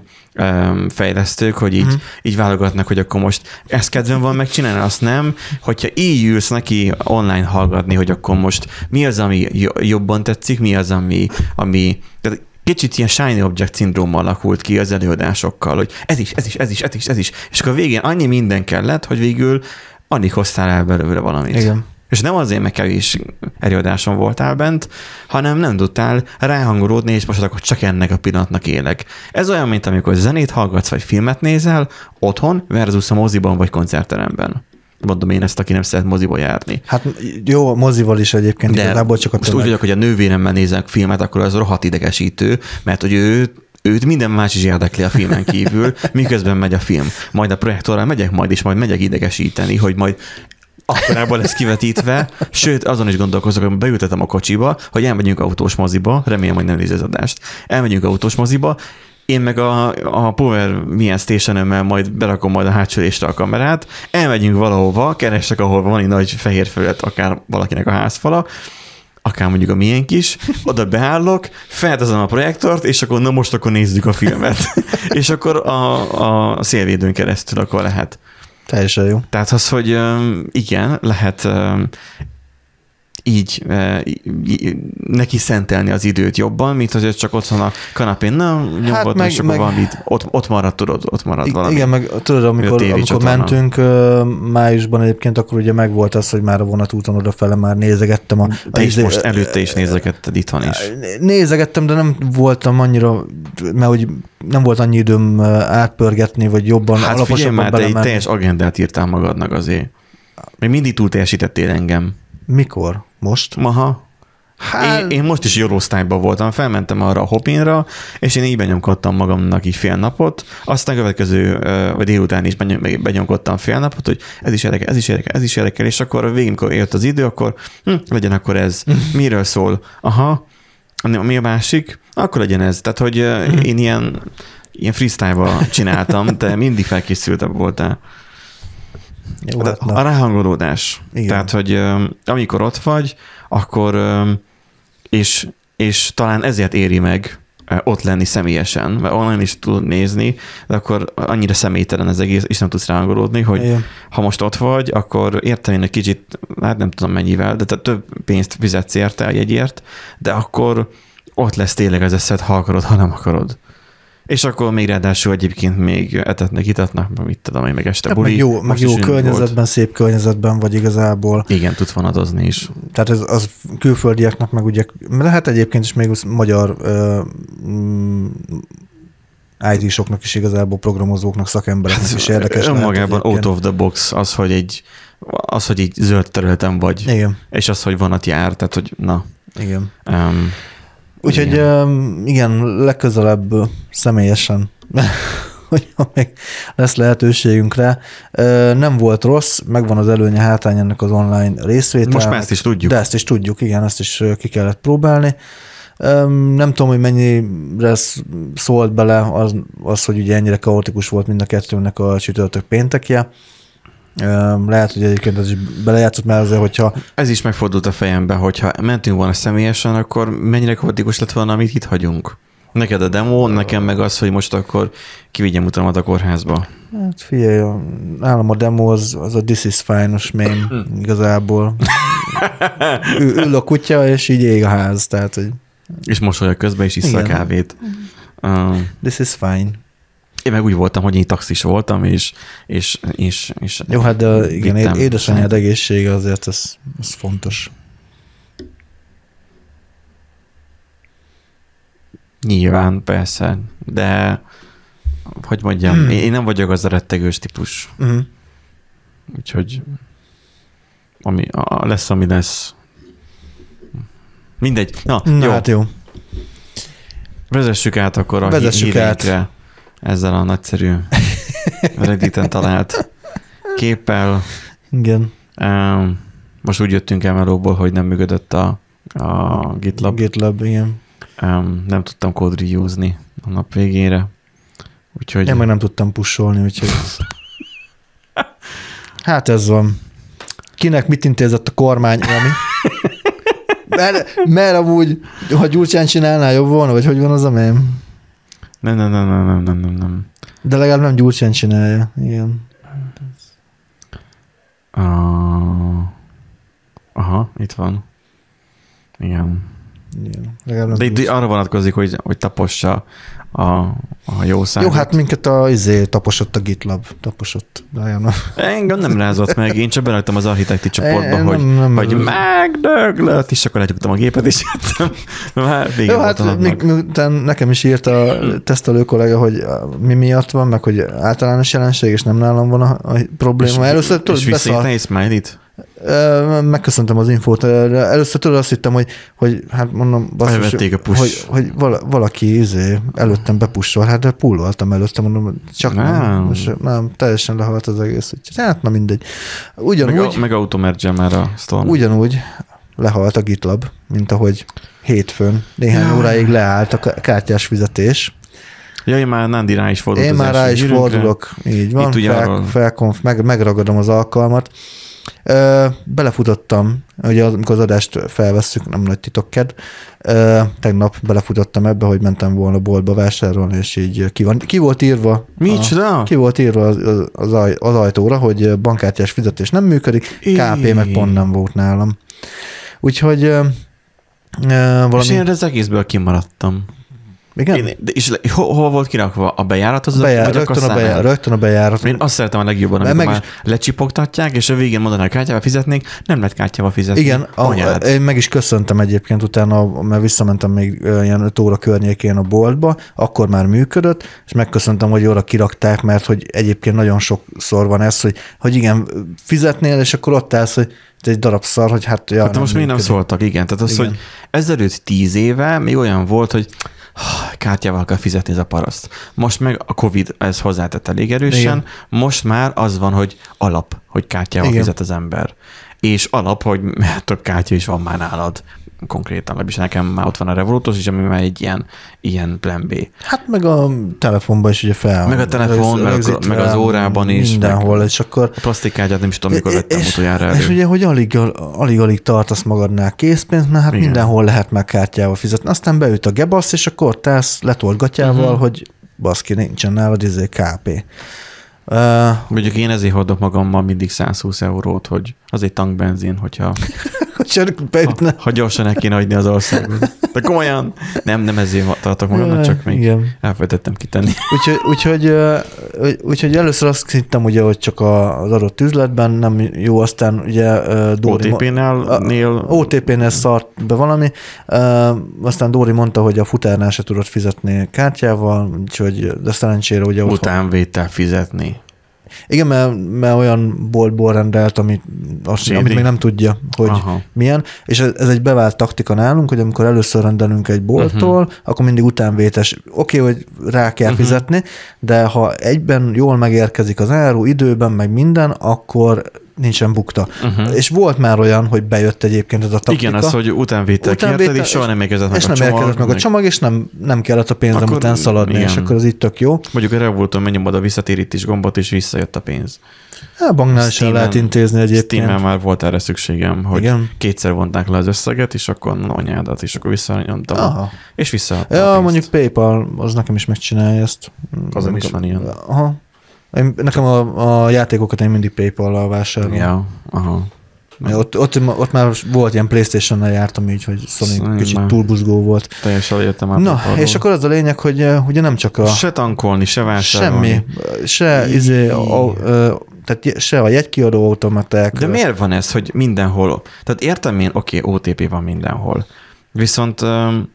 fejlesztők, hogy így, uh-huh. így válogatnak, hogy akkor most ezt kedvem van megcsinálni, azt nem. Hogyha így ülsz neki online hallgatni, hogy akkor most mi az, ami jo- jobban tetszik, mi az, ami, ami tehát kicsit ilyen shiny object szindróma alakult ki az előadásokkal, hogy ez is, ez is, ez is, ez is, ez is. És akkor a végén annyi minden kellett, hogy végül alig hoztál el belőle valamit. Igen. És nem azért, mert kevés előadáson voltál bent, hanem nem tudtál ráhangolódni, és most akkor csak ennek a pillanatnak élek. Ez olyan, mint amikor zenét hallgatsz, vagy filmet nézel, otthon versus a moziban, vagy koncertteremben. Mondom én ezt, aki nem szeret moziba járni. Hát jó, a mozival is egyébként, de igazából csak a most úgy tömeg. vagyok, hogy a nővéremmel nézek filmet, akkor az rohadt idegesítő, mert hogy ő őt minden más is érdekli a filmen kívül, miközben megy a film. Majd a projektorral megyek majd, és majd megyek idegesíteni, hogy majd akkorában lesz kivetítve, sőt, azon is gondolkozok, hogy beültetem a kocsiba, hogy elmegyünk autós moziba, remélem, hogy nem nézi az adást, elmegyünk autós moziba, én meg a, a Power milyen station majd berakom majd a hátsülésre a kamerát, elmegyünk valahova, keresek, ahol van egy nagy fehér felület, akár valakinek a házfala, akár mondjuk a miénk is, oda beállok, felteszem a projektort, és akkor na most akkor nézzük a filmet. és akkor a, a szélvédőn keresztül akkor lehet. Teljesen jó. Tehát az, hogy igen, lehet így e, í- neki szentelni az időt jobban, mint hogy csak otthon a kanapén, na, nyugodtan, Hát meg- és akkor meg- valamit, ott, ott marad, tudod, ott marad valami. Igen, meg tudod, amikor, amikor mentünk májusban egyébként, akkor ugye megvolt az, hogy már a vonatúton odafele már nézegettem a... Te a is izé- most előtte is nézegetted itthon is. Nézegettem, de nem voltam annyira, mert hogy nem volt annyi időm átpörgetni, vagy jobban, Hát alaposabban már, te egy belemenni. teljes agendát írtál magadnak azért. Még mindig túl teljesítettél engem. Mikor? Most? Maha. Hát, Én, én most is Eurosztályban voltam, felmentem arra a hopinra, és én így benyomkodtam magamnak így fél napot, aztán következő, vagy délután is benyom- benyomkodtam fél napot, hogy ez is érdekel, ez is érdekel, ez is érdekel, és akkor a végén, amikor jött az idő, akkor hm, legyen akkor ez. Miről szól? Aha, mi a másik? Akkor legyen ez. Tehát, hogy én ilyen ilyen freestyle csináltam, de mindig felkészültebb voltál. Jó, De hát a ráhangolódás. Igen. Tehát, hogy amikor ott vagy, akkor és, és talán ezért éri meg ott lenni személyesen, mert online is tud nézni, de akkor annyira személytelen az egész, és nem tudsz ráhangolódni, hogy Igen. ha most ott vagy, akkor értem én egy kicsit, hát nem tudom mennyivel, de te több pénzt fizetsz érte a jegyért, de akkor ott lesz tényleg az eszed, ha akarod, ha nem akarod. És akkor még ráadásul egyébként még etetnek, itatnak, mit tudom én, meg este Hát buli. meg jó, meg jó környezetben, volt. szép környezetben vagy igazából. Igen, tudsz vonadozni is. Tehát ez az külföldieknek meg ugye, lehet egyébként is még magyar ö, mm, IT-soknak is igazából programozóknak, szakembereknek is érdekes. Önmagában out of the box az, hogy egy az, hogy így zöld területen vagy, Igen, és az, hogy vonat jár, tehát, hogy na. igen. Um, Úgyhogy igen. igen, legközelebb személyesen, hogyha még lesz lehetőségünk rá. Ö, Nem volt rossz, megvan az előnye hátány ennek az online részvétel. Most már ezt is tudjuk. De ezt is tudjuk, igen, ezt is ki kellett próbálni. Nem tudom, hogy mennyire sz- szólt bele az, az, hogy ugye ennyire kaotikus volt mind a kettőnek a csütörtök péntekje. Lehet, hogy egyébként ez is belejátszott, mert azért, hogyha Ez is megfordult a fejembe, hogyha mentünk volna személyesen, akkor mennyire kaotikus lett volna, amit itt hagyunk. Neked a demo, nekem meg az, hogy most akkor kivigyem utamat a kórházba. Hát figyelj, nálam a demo az, az a This is fine-os mém igazából. Ül, ül a kutya, és így ég a ház, tehát, hogy És mosolyog közben, és iszza a kávét. Uh, this is fine. Én meg úgy voltam, hogy én taxis voltam, és, és, és, és Jó, hát de igen, édesanyád egészsége azért, ez, ez fontos. Nyilván, persze, de hogy mondjam, Hmm. én, nem vagyok az a rettegős típus, Uh-huh. úgyhogy ami, a, lesz, ami lesz. Mindegy. Na, Na jó, hát jó. vezessük át akkor a Vezessük híreinkre ezzel a nagyszerű Redditen talált képpel. Igen. Um, most úgy jöttünk el melóból, hogy nem működött a, a GitLab. GitLab, igen. Um, nem tudtam code reuse-ni a nap végére. Úgyhogy Én meg nem tudtam pusolni, úgyhogy... Hát ez van. Kinek mit intézett a kormány, ami? Mert, mert amúgy, ha Gyurcsán csinálná, jobb volna, vagy hogy van az a mém? Nem, nem, nem, nem, nem, nem, nem, nem. De legalább nem Gyurcsán csinálja. Igen. Uh, aha, itt van. Igen. Igen. De itt arra vonatkozik, hogy, hogy tapossa a, a jó szágot. Jó, hát minket a izé taposott a GitLab. Taposott. Olyan, Engem nem rázott meg, én csak beraktam az architekti csoportba, Én hogy, nem- nem- hogy megdöglött, és akkor lecsuktam a gépet, és jöttem. Már vége Jó, hát miután nekem is írt a tesztelő kollega, hogy mi miatt van, meg hogy általános jelenség, és nem nálam van a, a probléma. Először és tudod, beszart, visszaírtál egy smiley-t? Megköszöntem az infót. Először tudod azt hittem, hogy, hogy hát mondom, basszus, Elvették a push. hogy, hogy vala, valaki izé, előttem bepussol, hát de pulloltam előttem, mondom, csak nem. Nem. Most, nem, teljesen lehalt az egész. Úgyhogy, hát na mindegy. Meg, Ugyanúgy, a, meg automerge már a Storm. ugyanúgy lehalt a GitLab, mint ahogy hétfőn néhány Jaj. óráig leállt a ká- kártyás fizetés. Ja, én már Nandi rá is fordult Én már rá is hírünkre. fordulok, így van, Itt ugye fel, felkonf, meg, megragadom az alkalmat. Ö, belefutottam, ugye az- amikor az adást felvesszük, nem nagy titokked, ö, tegnap belefutottam ebbe, hogy mentem volna boltba vásárolni, és így ki, van, ki volt írva Micsoda? A, ki volt írva az, az, az, aj, az ajtóra, hogy bankkártyás fizetés nem működik, KP meg pont nem volt nálam. Úgyhogy ö, valami... És én az egészből kimaradtam. Igen? Én, de és hol, hol volt kirakva? A bejárathoz? Bejár, vagy a rögtön, a kasszánál? bejár, rögtön a bejárat. Én azt szeretem a legjobban, amikor meg már lecsipogtatják, és a végén mondanak, hogy kártyával fizetnék, nem lehet kártyával fizetni. Igen, a, én meg is köszöntem egyébként utána, mert visszamentem még ilyen 5 óra környékén a boltba, akkor már működött, és megköszöntem, hogy óra kirakták, mert hogy egyébként nagyon sokszor van ez, hogy, hogy igen, fizetnél, és akkor ott állsz, hogy egy darab szar, hogy hát... Ja, Hát most miért nem szóltak? Igen, tehát az, Igen. hogy ezelőtt tíz éve még olyan volt, hogy kártyával kell fizetni ez a paraszt. Most meg a Covid ez hozzátett elég erősen, Igen. most már az van, hogy alap, hogy kártyával Igen. fizet az ember. És alap, hogy több kártya is van már nálad. Konkrétan, legalábbis nekem már ott van a Revolutos is, ami már egy ilyen, ilyen plan B. Hát meg a telefonban is ugye fel. Meg a telefon, meg, a, meg az órában is. Mindenhol, meg és akkor... A plastikágyát nem is tudom, mikor vettem és, utoljára elő. És ugye, hogy alig, alig, alig tartasz magadnál készpénzt, mert hát Igen. mindenhol lehet meg kártyával fizetni. Aztán beüt a gebasz, és akkor állsz letolt gatyával, uh-huh. hogy baszki, nincsen nálad izé KP. Uh, Mondjuk én ezért hordok magammal mindig 120 eurót, hogy az egy tankbenzin, hogyha ha, ha gyorsan el kéne hagyni az országot. De komolyan, nem, nem ezért tartok magamnak, csak még Igen. elfelejtettem kitenni. Úgyhogy, úgyhogy, úgyhogy először azt hittem, ugye, hogy csak az adott üzletben nem jó, aztán ugye Dóri... OTP-nél? OTP-nél szart be valami, aztán Dóri mondta, hogy a futárnál se tudott fizetni kártyával, úgyhogy de szerencsére ugye Utánvétel fizetni. Igen, mert, mert olyan boltból rendelt, amit, azt, amit még nem tudja, hogy Aha. milyen, és ez, ez egy bevált taktika nálunk, hogy amikor először rendelünk egy bolttól, uh-huh. akkor mindig utánvétes. Oké, okay, hogy rá kell uh-huh. fizetni, de ha egyben jól megérkezik az áru, időben, meg minden, akkor nincsen bukta. Uh-huh. És volt már olyan, hogy bejött egyébként ez a taktika. Igen, az, hogy utánvétel kérted, és soha nem érkezett meg és a nem csomag. érkezett meg a csomag, és nem, nem kellett a pénzem akkor, után szaladni, igen. és akkor az így tök jó. Mondjuk a Revoluton menjem oda visszatérítés gombot, és visszajött a pénz. Hát banknál is lehet intézni egyébként. steam már volt erre szükségem, hogy Igen. kétszer vonták le az összeget, és akkor anyádat, és akkor visszanyomtam. Aha. És vissza. Ja, mondjuk PayPal, az nekem is megcsinálja ezt. Az is van ilyen. Aha. Én, nekem a, a játékokat én mindig PayPal-lal vásárolom. Ja, aha. Ott, ott, ott, már volt ilyen Playstation-nel jártam így, hogy Sony Szerintem kicsit túlbuzgó volt. Teljesen eljöttem már. Na, és akkor az a lényeg, hogy eh, ugye nem csak a... Se tankolni, se vásárolni. Semmi. Se, izé, a, a, tehát se a jegykiadó automaták. De miért van ez, hogy mindenhol? Tehát értem én, oké, okay, OTP van mindenhol. Viszont um,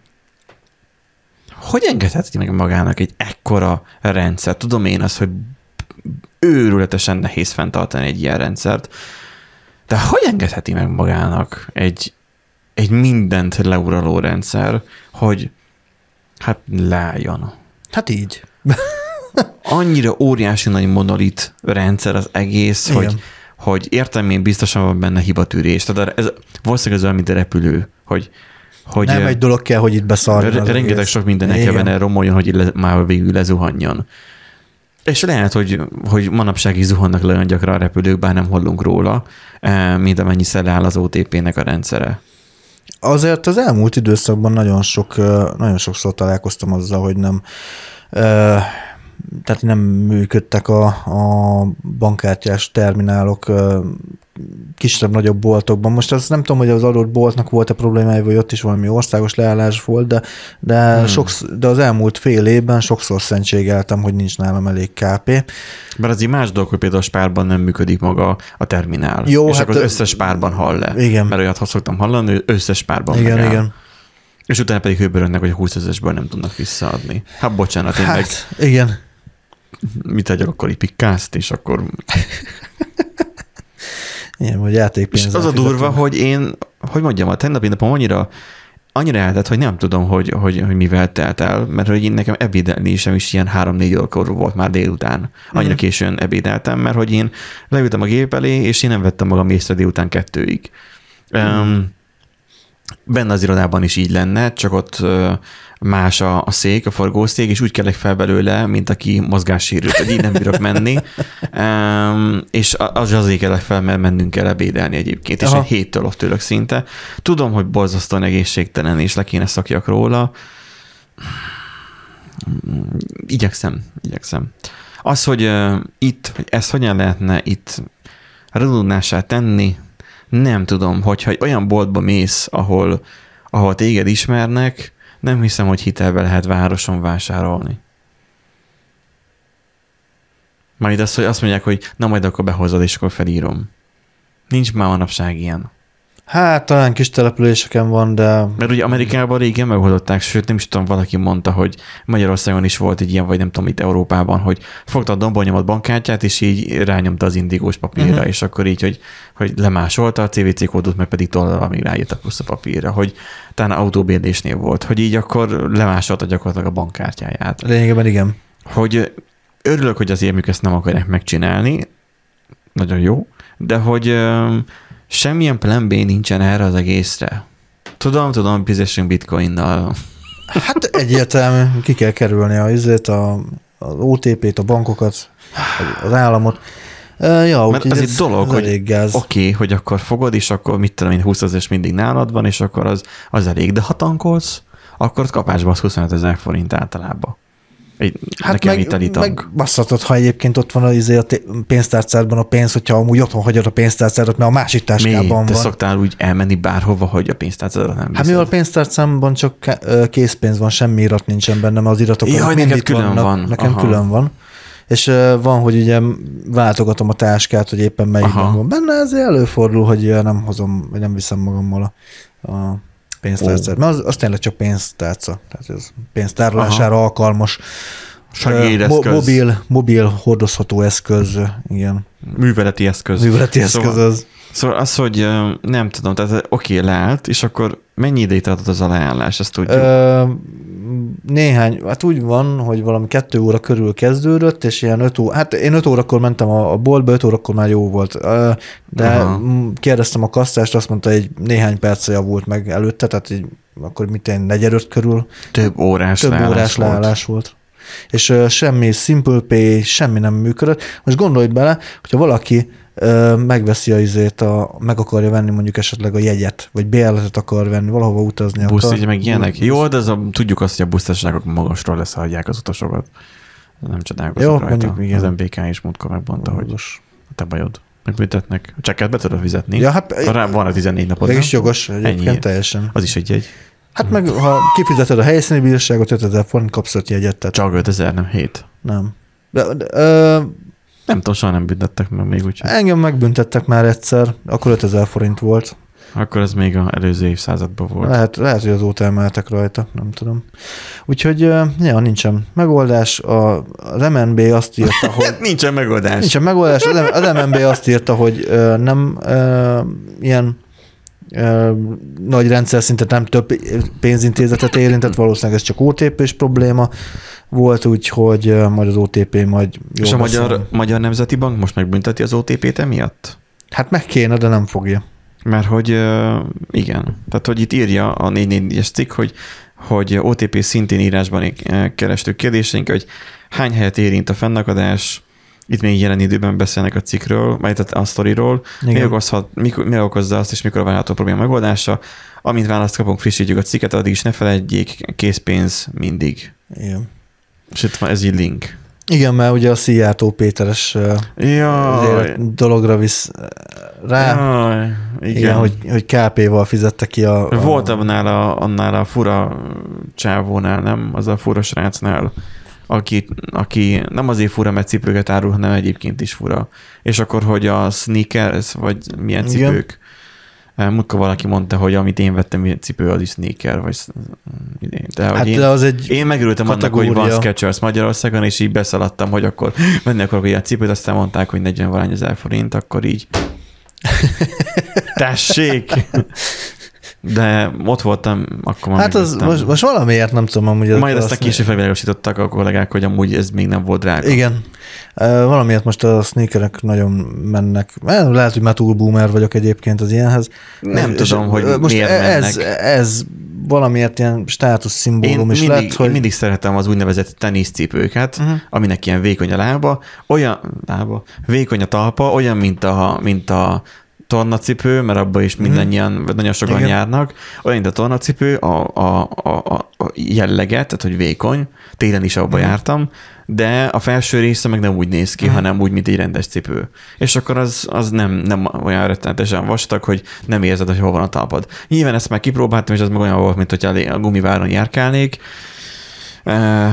hogy engedheti meg magának egy ekkora rendszer? Tudom én azt, hogy őrületesen nehéz fenntartani egy ilyen rendszert, de hogy engedheti meg magának egy, egy mindent leuraló rendszer, hogy hát leálljon. Hát így. Annyira óriási nagy monolit rendszer az egész, Igen. hogy, hogy értem én biztosan van benne hibatűrés. Tehát ez valószínűleg ez olyan, mint a repülő, hogy hogy nem egy dolog kell, hogy itt beszarjon. Rengeteg sok minden kell benne romoljon, hogy le, már végül lezuhanjon. És lehet, hogy, hogy manapság is zuhannak le a repülők, bár nem hallunk róla, eh, mint amennyi áll az OTP-nek a rendszere. Azért az elmúlt időszakban nagyon, sok, nagyon sokszor találkoztam azzal, hogy nem eh, tehát nem működtek a, a bankkártyás terminálok kisebb-nagyobb boltokban. Most azt nem tudom, hogy az adott boltnak volt-e problémája, vagy ott is valami országos leállás volt, de, de, hmm. sokszor, de az elmúlt fél évben sokszor szentségeltem, hogy nincs nálam elég KP. Mert az más dolog, hogy például a spárban nem működik maga a terminál. Jó, és hát akkor az összes spárban hall le. Igen. Mert olyat szoktam hallani, hogy összes spárban Igen, megáll. igen. És utána pedig hőbörönnek, hogy a 20 ezesből nem tudnak visszaadni. Hát bocsánat, én hát, igen. Mit tegyek akkor, pikkázt, és akkor igen, vagy játékpénz. És az a durva, hogy én, hogy mondjam, a tegnapi napom annyira annyira eltelt, hogy nem tudom, hogy, hogy, hogy mivel telt el, mert hogy én nekem ebédelni sem is ilyen három-négy órakor volt már délután. Annyira mm. későn ebédeltem, mert hogy én leültem a gép elé, és én nem vettem magam észre délután kettőig. Mm. Um, benne az irodában is így lenne, csak ott más a, a szék, a forgószék, és úgy kellek fel belőle, mint aki mozgássérült, hogy így nem bírok menni. Um, és az azért kellek fel, mert mennünk kell ebédelni egyébként, és Aha. egy héttől ott ülök szinte. Tudom, hogy borzasztóan egészségtelen, és le kéne szakjak róla. Igyekszem, igyekszem. Az, hogy uh, itt, hogy ezt hogyan lehetne itt redundását tenni, nem tudom, hogyha olyan boltba mész, ahol, ahol téged ismernek, nem hiszem, hogy hitelbe lehet városon vásárolni. Majd azt, hogy azt mondják, hogy na majd akkor behozod, és akkor felírom. Nincs már manapság ilyen. Hát talán kis településeken van, de... Mert ugye Amerikában régen megoldották, sőt nem is tudom, valaki mondta, hogy Magyarországon is volt egy ilyen, vagy nem tudom, itt Európában, hogy fogta a dombolnyomat bankkártyát, és így rányomta az indigós papírra, uh-huh. és akkor így, hogy, hogy lemásolta a CVC kódot, meg pedig tollal, amíg ráírta plusz a papírra, hogy talán autóbérlésnél volt, hogy így akkor lemásolta gyakorlatilag a bankkártyáját. Lényegében igen. Hogy örülök, hogy az érmük ezt nem akarják megcsinálni, nagyon jó, de hogy semmilyen plan B nincsen erre az egészre. Tudom, tudom, fizessünk bitcoinnal. Hát egyértelmű, ki kell kerülni a, izét, a, az OTP-t, a bankokat, az államot. Ja, Mert az egy dolog, ez hogy oké, okay, hogy akkor fogod, és akkor mit tudom én, 20 ezer mindig nálad van, és akkor az, az elég, de ha tankolsz, akkor kapásba az 25 ezer forint általában. Egy, Hát nekem meg, itali meg tank. basszhatod, ha egyébként ott van a, izé a pénztárcádban a pénz, hogyha amúgy otthon hagyod a pénztárcádat, mert a másik Mi? táskában Te van. szoktál úgy elmenni bárhova, hogy a pénztárcadat nem Hát viszed? mivel a pénztárcámban csak készpénz van, semmi irat nincsen benne, mert az iratok Jaj, neked külön vannak. van. Nekem Aha. külön van. És van, hogy ugye váltogatom a táskát, hogy éppen melyikben Aha. van benne, ezért előfordul, hogy nem hozom, vagy nem viszem magammal a, a pénztárcát. Mert az, az tényleg csak pénztárca. Tehát ez pénztárolására alkalmas. Segédeszköz. Mo- mobil, mobil hordozható eszköz, igen. Műveleti eszköz. Műveleti eszköz Szóval- az. Szóval az, hogy nem tudom, tehát oké, leállt, és akkor mennyi ideig tartott az a leállás, ezt tudjuk. Ö, néhány, hát úgy van, hogy valami kettő óra körül kezdődött, és ilyen öt óra, hát én öt órakor mentem a, a boltba, öt órakor már jó volt, de Aha. kérdeztem a kassztást, azt mondta, hogy néhány perce javult meg előtte, tehát így, akkor mit én negyed körül, több órás több leállás órás volt. leállás volt. És semmi Simple Pay, semmi nem működött. Most gondolj bele, hogyha valaki megveszi a izét, a, meg akarja venni mondjuk esetleg a jegyet, vagy bérletet akar venni, valahova utazni Busz, akar. így meg ilyenek. Jó, de az a, tudjuk azt, hogy a busztársaságok magasról leszállják az utasokat. Nem csodálkozok Jó, rajta. mondjuk igen. Az MBK is múltkor megmondta, hogy te bajod. Megbüntetnek. A csekket be tudod fizetni. Ja, hát Rá van a 14 napod. mégis jogos egyébként Ennyi. teljesen. Az is egy jegy. Hát meg, ha kifizeted a helyszíni bírságot, 5000 forint kapsz 5 jegyet, tehát Csak 5000, nem 7. nem. De, de, ö, Nem tudom, soha nem büntettek meg még úgy. engem megbüntettek már egyszer, akkor 5000 forint volt. Akkor ez még az előző évszázadban volt. Lehet, lehet, hogy azóta emeltek rajta, nem tudom. Úgyhogy, ja, nincsen megoldás. A, az MNB azt írta, hogy Nincsen megoldás. Nincsen megoldás. Az, MNB azt írta, hogy nem ilyen nagy rendszer szinte nem több pénzintézetet érintett, valószínűleg ez csak OTP-s probléma volt, úgyhogy majd az OTP majd És a Magyar. Magyar Nemzeti Bank most megbünteti az OTP-t emiatt? Hát meg kéne, de nem fogja. Mert hogy igen, tehát hogy itt írja a 444-es cikk, hogy, hogy OTP szintén írásban kerestük kérdéseink, hogy hány helyet érint a fennakadás, itt még jelen időben beszélnek a cikkről, vagy tehát a sztoriról, mi, okozhat, mikor, mi okozza azt, és mikor várható a probléma megoldása. Amint választ kapunk, frissítjük a cikket, addig is ne felejtjék, készpénz mindig. Igen. És itt van ez így link. Igen, mert ugye a Szijjártó Péteres azért dologra visz rá, jaj, igen, igen, hogy, hogy KP-val fizette ki a... a Volt annál a, annál a fura csávónál, nem? Az a fura srácnál, aki, aki nem azért fura, mert cipőket árul, hanem egyébként is fura. És akkor, hogy a sneakers, vagy milyen Igen. cipők, Eh, Múltkor valaki mondta, hogy amit én vettem, cipő, az is sneaker, vagy. De Hát én, de az egy... én megörültem annak, hogy van. Skechers Magyarországon, és így beszaladtam, hogy akkor venni akarok ilyen cipőt, aztán mondták, hogy 40 valány ezer forint, akkor így tessék! De ott voltam, akkor már Hát az most, most valamiért nem tudom, amúgy... Majd azt- aztán később felvilágosítottak a kollégák, hogy amúgy ez még nem volt drága. Igen. Valamiért most a sneakerek nagyon mennek. Eh, Lehet, hogy már túl boomer vagyok egyébként az ilyenhez. Nem És, tudom, hogy most miért ez, mennek. ez valamiért ilyen státuszszimbólum Én is mindig, lett, hogy... én mindig szeretem az úgynevezett teniszcipőket, uh-huh. aminek ilyen vékony a lába, olyan lába, vékony a talpa, olyan, mint a, mint a tornacipő, mert abban is mindannyian, vagy nagyon sokan Igen. járnak, olyan, mint a tornacipő, a, a, a, a, jelleget, tehát hogy vékony, télen is abba jártam, de a felső része meg nem úgy néz ki, hanem úgy, mint egy rendes cipő. És akkor az, az nem, nem olyan rettenetesen vastag, hogy nem érzed, hogy hol van a talpad. Nyilván ezt már kipróbáltam, és az meg olyan volt, mint hogy a gumiváron járkálnék,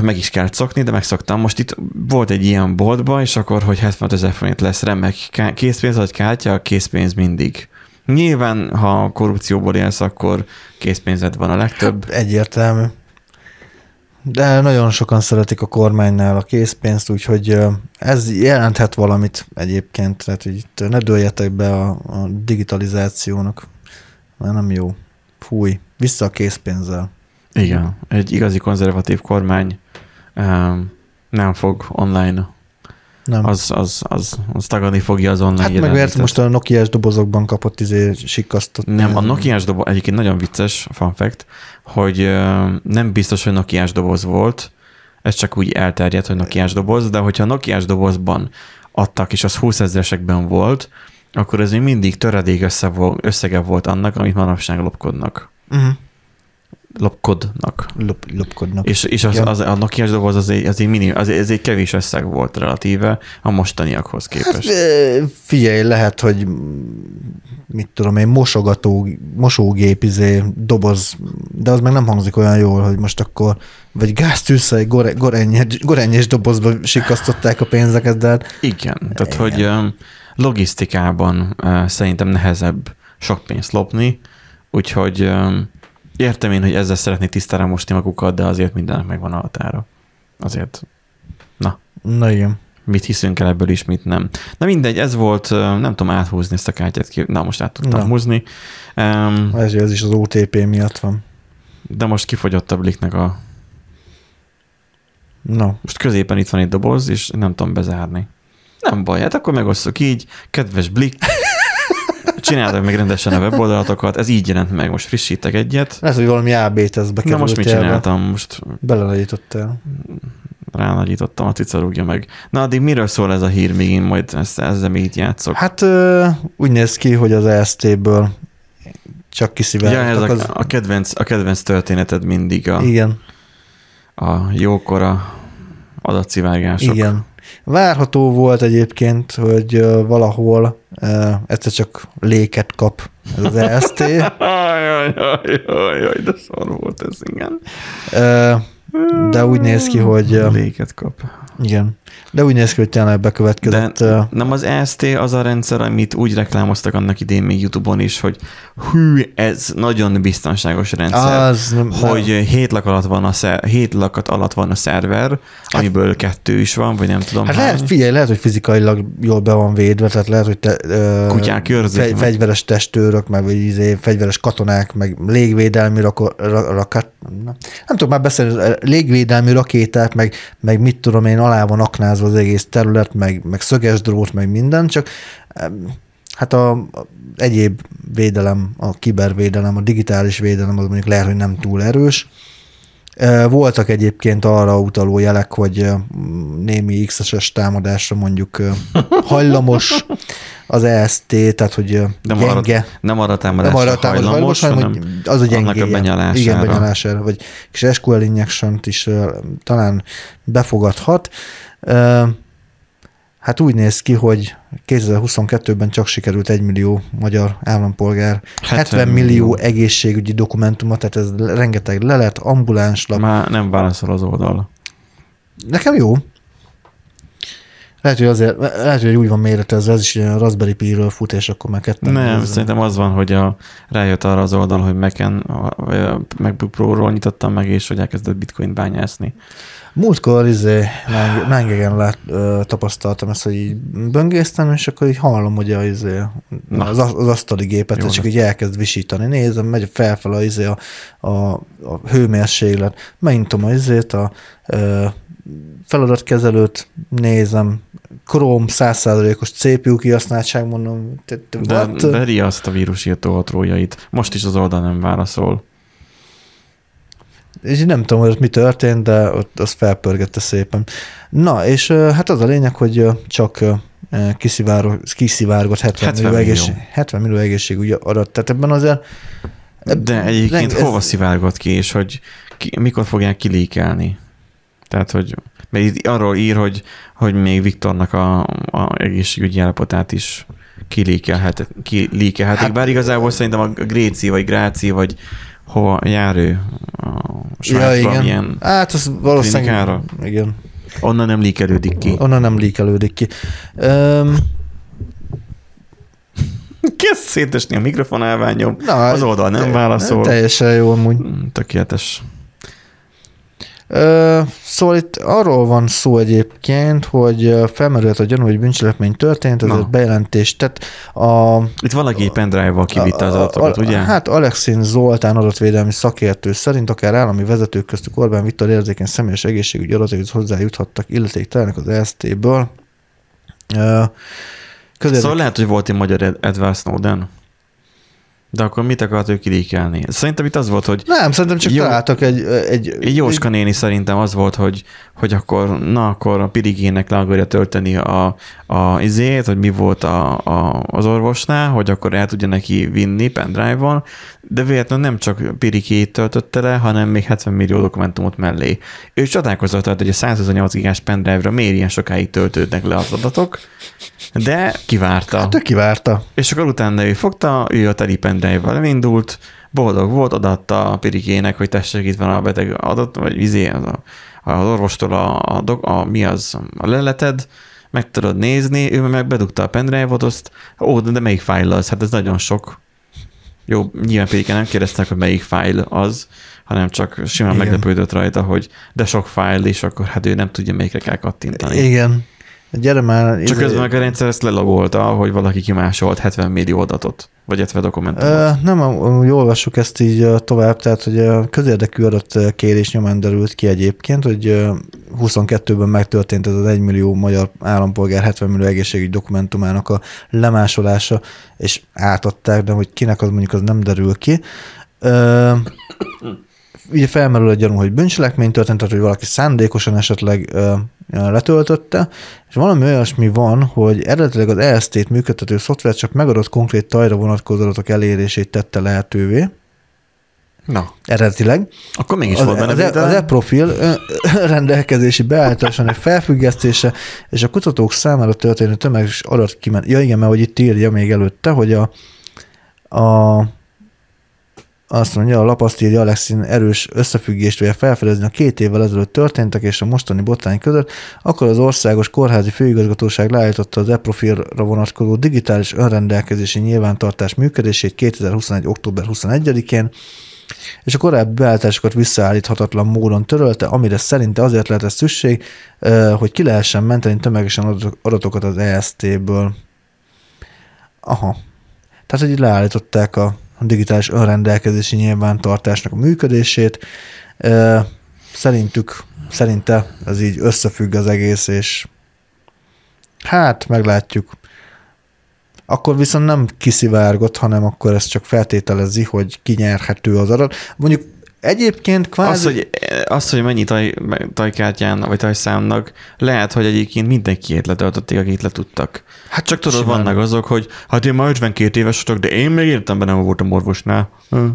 meg is kell szokni, de megszoktam. Most itt volt egy ilyen boltba, és akkor, hogy 75 ezer forint lesz remek készpénz vagy kártya, készpénz mindig. Nyilván, ha korrupcióból élsz, akkor készpénzed van a legtöbb. Egyértelmű. De nagyon sokan szeretik a kormánynál a készpénzt, úgyhogy ez jelenthet valamit egyébként, tehát hogy itt ne dőljetek be a, a digitalizációnak, mert nem jó. Fúj, vissza a készpénzzel. Igen, egy igazi konzervatív kormány em, nem fog online Nem. az, az, az, az tagadni fogja az online hát meg mert most a Nokia-s dobozokban kapott izé sikasztott. Nem, a Nokia-s doboz, egyébként nagyon vicces fun fact, hogy ö, nem biztos, hogy Nokia-s doboz volt, ez csak úgy elterjedt, hogy Nokia-s doboz, de hogyha Nokia-s dobozban adtak, és az 20 ezeresekben volt, akkor ez még mindig töredék össze, összege volt annak, amit manapság lopkodnak. Uh-huh. Lopkodnak. Lop, lopkodnak. És, és az, az, a Nokia-s doboz az egy, az egy, minim, az, ez egy kevés összeg volt relatíve a mostaniakhoz Hát, képest. ö, figyelj, lehet, hogy mit tudom én, mosogató, mosógép, izé, doboz, de az meg nem hangzik olyan jól, hogy most akkor, vagy gáztűzhely, gore, gorennyes dobozba sikasztották a pénzeket, de hát Igen, tehát Igen. hogy logisztikában szerintem nehezebb sok pénzt lopni, úgyhogy értem én, hogy ezzel szeretnék tisztára mosni magukat, de azért mindennek megvan a határa. Azért na igen. mit hiszünk el ebből is, mit nem. Na mindegy, ez volt, nem tudom áthúzni ezt a kártyát, ki- na most át tudtam Na. húzni, Öm, Ez, ez is az OTP miatt van. de most kifogyott a bliknek a, No. most középen itt van egy doboz, és nem tudom bezárni. Nem baj, hát akkor megosztjuk így, kedves blik, csináltak meg rendesen a weboldalatokat, ez így jelent meg, most frissítek egyet. Lehet, hogy valami AB tesztbe Na most mit csináltam? Most Belelejítottál. ránagyítottam, a cica rúgja meg. Na addig miről szól ez a hír, még én majd ezt, ezzel még itt játszok? Hát úgy néz ki, hogy az EST-ből csak ja, kiszivárogtak. ez az... a, a, kedvenc, a kedvenc történeted mindig a, Igen, a jókora adatszivárgások. igen. Várható volt egyébként, hogy valahol egyszer csak léket kap ez az EST. Ajaj, de szar volt ez, igen. De úgy néz ki, hogy Léket kap. igen. De úgy néz ki, hogy tényleg bekövetkezett. De nem az EST az a rendszer, amit úgy reklámoztak annak idén még YouTube-on is, hogy hű, ez nagyon biztonságos rendszer. Az nem, hogy hét lak, alatt van a szer, hét lakat alatt van a szerver, amiből kettő is van, vagy nem tudom Hát hány. lehet, figyelj, lehet, hogy fizikailag jól be van védve, tehát lehet, hogy te, ö, Kutyák őrzik meg. fegyveres testőrök, meg vagy izé, fegyveres katonák, meg légvédelmi rako, ra, rakat, nem, nem tudom már beszélni, légvédelmi rakéták, meg, meg mit tudom én, alá van aknázva az egész terület, meg, meg szöges drót, meg minden, csak hát a, a egyéb védelem, a kibervédelem, a digitális védelem az mondjuk lehet, hogy nem túl erős. Voltak egyébként arra utaló jelek, hogy némi X-es támadásra mondjuk hajlamos az EST, tehát hogy Nem arra, gyenge. nem arra Nem támadásra arra támad hajlamos, hanem hanem az a annak a benyalására. Igen, benyalására, vagy kis SQL injection is talán befogadhat. Hát úgy néz ki, hogy 2022-ben csak sikerült 1 millió magyar állampolgár 70 millió egészségügyi dokumentumot, tehát ez rengeteg lelet, ambulánslap. Már nem válaszol az oldal. Nekem jó. Lehet, hogy azért, lehet, hogy úgy van méretezve, ez is ilyen Raspberry Pi-ről fut, és akkor már ketten. Nem, nézzem. szerintem az van, hogy a, rájött arra az oldal, hogy Mac-en, vagy a MacBook Pro-ról nyitottam meg, és hogy elkezdett bitcoin bányászni. Múltkor izé, Nangegen lát, ö, tapasztaltam ezt, hogy így böngésztem, és akkor így hallom, hogy a, izé, az, az, asztali gépet, Jó csak így elkezd visítani. Nézem, megy felfel a, izé, a, a, a hőmérséklet. Megintom a izét, a ö, feladatkezelőt, nézem, Chrome 100%-os CPU kihasználtság, mondom, te, te, De, de riaszt a vírusírtó trójait. Most is az oldal nem válaszol. Így nem tudom, hogy ott mi történt, de ott az felpörgette szépen. Na, és hát az a lényeg, hogy csak ö, kiszivárog, kiszivárgott 70, 70 millió, egészség, 70 millió egészségügyi adat. Tehát ebben azért... De egyébként ez- hova szivárgott ki, és hogy ki, mikor fogják kilíkelni? Tehát, hogy mert itt arról ír, hogy, hogy még Viktornak a, a egészségügyi állapotát is kilíkelhet, kilíkelhetik, Hát- hát, bár igazából szerintem a Gréci, vagy Gráci, vagy hova jár ő a Svájcban, ja, igen. Hát az valószínűleg... klinikára? Igen. onnan nem líkelődik ki. Onnan nem líkelődik ki. Öm, Kezd szétesni a mikrofon elványom, na, az oldal nem válaszol. Teljesen jó amúgy. Tökéletes. Szóval itt arról van szó egyébként, hogy felmerült a gyanú, hogy bűncselekmény történt, ezért Na. bejelentést tett. A, Itt valaki pendrive-val kivitte az adatokat, ugye? Hát Alexin Zoltán adatvédelmi szakértő szerint akár állami vezetők köztük Orbán Viktor érzékeny személyes egészségügyi adatok hozzájuthattak illetéktelenek az EST-ből. Közérdek... Szóval lehet, hogy volt egy magyar Edward Snowden. De akkor mit akart ő kilikelni? Szerintem itt az volt, hogy... Nem, szerintem csak jó, találtak egy... Egy, egy Jóska egy... néni szerintem az volt, hogy, hogy akkor, na akkor a pirigének le akarja tölteni a, a izét, hogy mi volt a, a, az orvosnál, hogy akkor el tudja neki vinni pendrive-on, de véletlenül nem csak pirikét töltötte le, hanem még 70 millió dokumentumot mellé. Ő csodálkozott, hogy a 128 gigás pendrive-ra miért ilyen sokáig töltődnek le az adatok, de kivárta. Hát ő kivárta. És akkor utána ő fogta, ő a teli pendrive-val elindult, boldog volt, odaadta a pirikének, hogy tessék, itt van a beteg adat, vagy vizé, az, a, az orvostól a, a, a, mi az, a leleted, meg tudod nézni, ő meg bedugta a pendrive-ot, azt, ó, de melyik fájl az? Hát ez nagyon sok. Jó, nyilván pedig nem kérdeztek, hogy melyik fájl az, hanem csak simán Igen. meglepődött rajta, hogy de sok fájl, és akkor hát ő nem tudja, melyikre kell kattintani. Igen. Gyere már. Csak közben meg a rendszer ezt lelogolta, hogy valaki kimásolt 70 millió adatot, vagy 70 dokumentumot. Nem, úgy olvassuk ezt így tovább, tehát hogy a közérdekű adat kérés nyomán derült ki egyébként, hogy 22-ben megtörtént ez az 1 millió magyar állampolgár 70 millió egészségügyi dokumentumának a lemásolása, és átadták, de hogy kinek az mondjuk az nem derül ki. Ugye felmerül a gyanú, hogy bűncselekmény történt, tehát hogy valaki szándékosan esetleg ö, letöltötte, és valami olyasmi van, hogy eredetileg az EST-t működtető szoftver csak megadott konkrét tajra vonatkozó adatok elérését tette lehetővé. Na. Eredetileg. Akkor mégis volt benne az, e- az e-profil rendelkezési beállításának felfüggesztése és a kutatók számára történő tömeges adat kiment. Ja igen, mert hogy itt írja még előtte, hogy a, a azt mondja, a lap azt írja, Alexin erős összefüggést vagy felfedezni a két évvel ezelőtt történtek és a mostani botrány között, akkor az országos kórházi főigazgatóság leállította az e-profilra vonatkozó digitális önrendelkezési nyilvántartás működését 2021. október 21-én, és a korábbi beállításokat visszaállíthatatlan módon törölte, amire szerinte azért lehetett szükség, hogy ki lehessen menteni tömegesen adatokat az EST-ből. Aha. Tehát, hogy leállították a a digitális önrendelkezési nyilvántartásnak a működését. Szerintük, szerinte ez így összefügg az egész, és hát meglátjuk. Akkor viszont nem kiszivárgott, hanem akkor ez csak feltételezi, hogy kinyerhető az adat. Mondjuk Egyébként kvázi... Az, hogy, az, hogy mennyi taj, tajkártyán vagy tajszámnak, lehet, hogy egyébként mindenkiét letöltötték, akit le tudtak. Hát csak tudod, simán. vannak azok, hogy hát én már 52 éves vagyok, de én még életemben nem voltam orvosnál. Hm.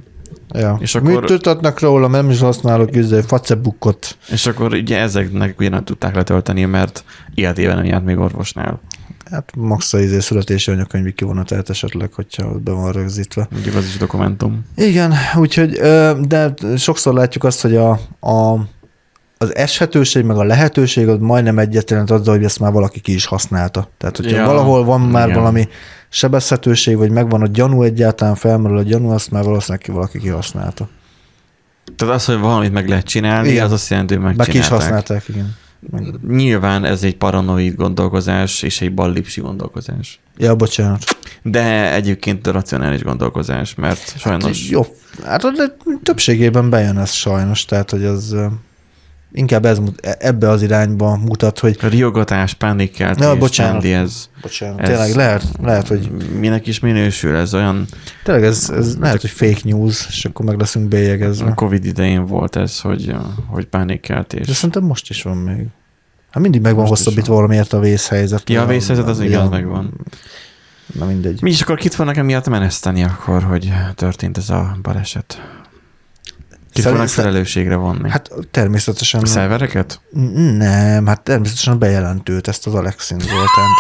Ja. És akkor, Mit tudhatnak róla, nem is használok izé, Facebookot. És akkor ugye ezeknek ugyanak tudták letölteni, mert életében nem járt még orvosnál. Hát max a izé születési anyakönyvi kivonatát esetleg, hogyha ott be van rögzítve. Mondjuk az is dokumentum. Igen, úgyhogy, de sokszor látjuk azt, hogy a, a az eshetőség, meg a lehetőség az majdnem egyetlen azzal, hogy ezt már valaki ki is használta. Tehát, hogyha ja, valahol van már igen. valami sebezhetőség, vagy megvan a gyanú egyáltalán, felmerül a gyanú, azt már valószínűleg ki valaki kihasználta. Tehát az, hogy valamit meg lehet csinálni, igen. az azt jelenti, hogy megcsinálták. Meg ki is használták, igen. Nyilván ez egy paranoid gondolkozás és egy ballipsi gondolkozás. Ja, bocsánat. De egyébként a racionális gondolkozás, mert sajnos... Hát, jó, hát de többségében bejön ez sajnos, tehát hogy az inkább ez, ebbe az irányba mutat, hogy... A riogatás, pánikkel, ja, bocsánat, ez, bocsánat, ez tényleg lehet, lehet, hogy... Minek is minősül, ez olyan... Tényleg ez, ez lehet, hogy fake news, és akkor meg leszünk bélyegezve. A Covid idején volt ez, hogy, hogy pánikkeltés. De szerintem most is van még. Hát mindig meg van hosszabbítva valamiért a vészhelyzet. Ja, a vészhelyzet az igaz, megvan. Na mindegy. Mi is akkor kit fognak emiatt meneszteni akkor, hogy történt ez a baleset? Ki fognak felelősségre vonni? Hát természetesen... A szervereket? Nem, hát természetesen a bejelentőt, ezt az Alexin Zoltánt.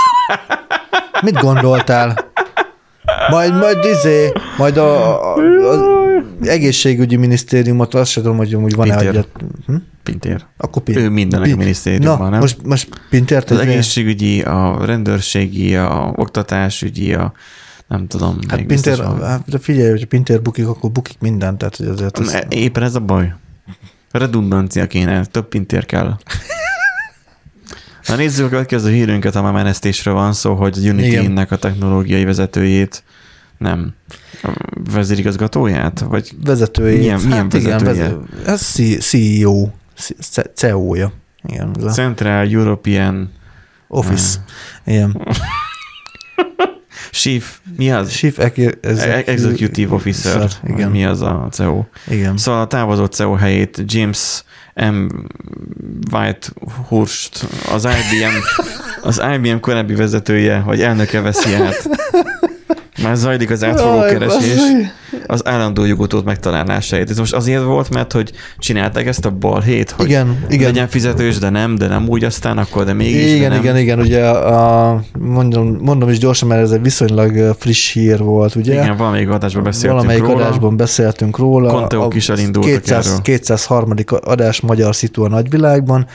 Mit gondoltál? Majd, majd izé, majd a, a, a egészségügyi minisztériumot, azt sem tudom, hogy úgy van-e egyet. Hm? Pintér. Akkor Pintér. Ő mindenek Pint. minisztériumban, Na, nem? Most, most Pintért? Az egészségügyi, a rendőrségi, a oktatásügyi, a nem tudom. Hát Pinter, hát, figyelj, hogy Pinter bukik, akkor bukik minden, tehát hogy azért... Ez... Éppen ez a baj. Redundancia kéne, több Pinter kell. Na nézzük a következő hírünket, ha már menesztésről van szó, hogy Unity-nek a technológiai vezetőjét nem. vezérigazgatóját? Vagy vezetőjét. Milyen, milyen hát vezetője? Igen, ez CEO, CEO-ja. Igen, Central European Office. Igen. Chief, mi az? Chief Ex- Executive Officer. Igen. Mi az a CEO? Igen. Szóval a távozott CEO helyét James M. Whitehurst, az IBM, az IBM korábbi vezetője, vagy elnöke veszi át. Már zajlik az átfogó keresés. Az állandó jogutót megtalálásáért. Ez most azért volt, mert hogy csinálták ezt a balhét, hogy Igen, igen. legyen fizetős, de nem, de nem úgy aztán, akkor de mégis, igen, de nem. igen, igen, ugye a, mondom, mondom is gyorsan, mert ez egy viszonylag friss hír volt, ugye? Igen, valamelyik adásban beszéltünk Valamelyik róla. adásban beszéltünk róla. Conteok A is elindultak 200, erről. 203. adás Magyar Szitu a nagyvilágban.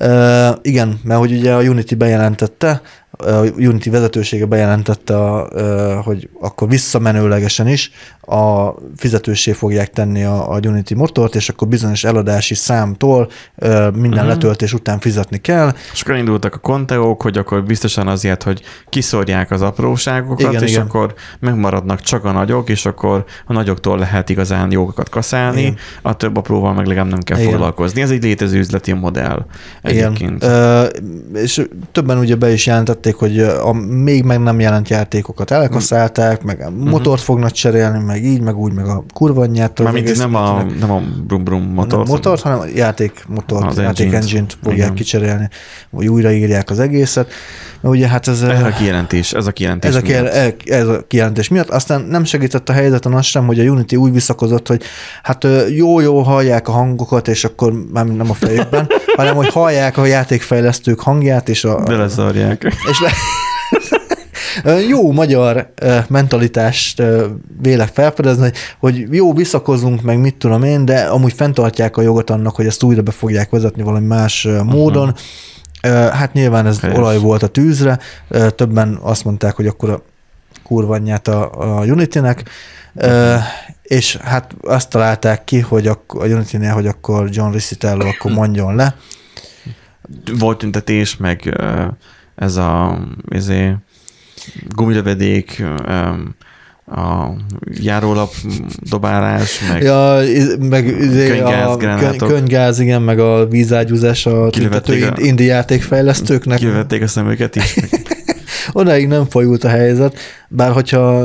Uh, igen, mert hogy ugye a Unity bejelentette, a Unity vezetősége bejelentette, hogy akkor visszamenőlegesen is a fizetősé fogják tenni a, a Unity motort, és akkor bizonyos eladási számtól minden uh-huh. letöltés után fizetni kell. És akkor indultak a konteók, hogy akkor biztosan azért, hogy kiszorják az apróságokat, Igen, és igen. akkor megmaradnak csak a nagyok, és akkor a nagyoktól lehet igazán jókat kaszálni, Igen. a több apróval meg legalább nem kell Igen. igen. foglalkozni. Ez egy létező üzleti modell egyébként. Igen. Ö, és többen ugye be is jelentették, hogy a még meg nem jelent játékokat elkaszálták, meg a motort fognak cserélni, meg így, meg úgy, meg a kurva anyját. Mármint nem a, nem a brum brum motor. nem motort, hanem a játék motort, Az játék engine-t. fogják Igen. kicserélni, vagy újraírják az egészet. Mert ugye hát ez, Ez a kijelentés, ez a kijelentés. ez a, miatt. kiel- ez a kijelentés miatt. Aztán nem segített a helyzeten az sem, hogy a Unity úgy visszakozott, hogy hát jó-jó hallják a hangokat, és akkor már nem a fejükben, hanem hogy hallják a játékfejlesztők hangját, és a, De leszarják. És le... Jó magyar mentalitást vélek felfedezni, hogy- hogy jó, visszakozunk, meg mit tudom én, de amúgy fenntartják a jogot annak, hogy ezt újra be fogják vezetni valami más ö, módon. Hát nyilván ez Helyes. olaj volt a tűzre, többen azt mondták, hogy akkor a kurva anyját a, a Unity-nek, Ö, és hát azt találták ki, hogy akkor, a Unity-nél, hogy akkor John Ricitello akkor mondjon le, Volt tüntetés, meg ez a izé, gumilövedék, a járólap dobálás, meg Ja, meg izé Könygáz, a gránátok. köny- könygáz, igen, meg a vízágyúzás a tüntető a- indi játékfejlesztőknek. kivették a szemüket is. Odáig nem fajult a helyzet, bár hogyha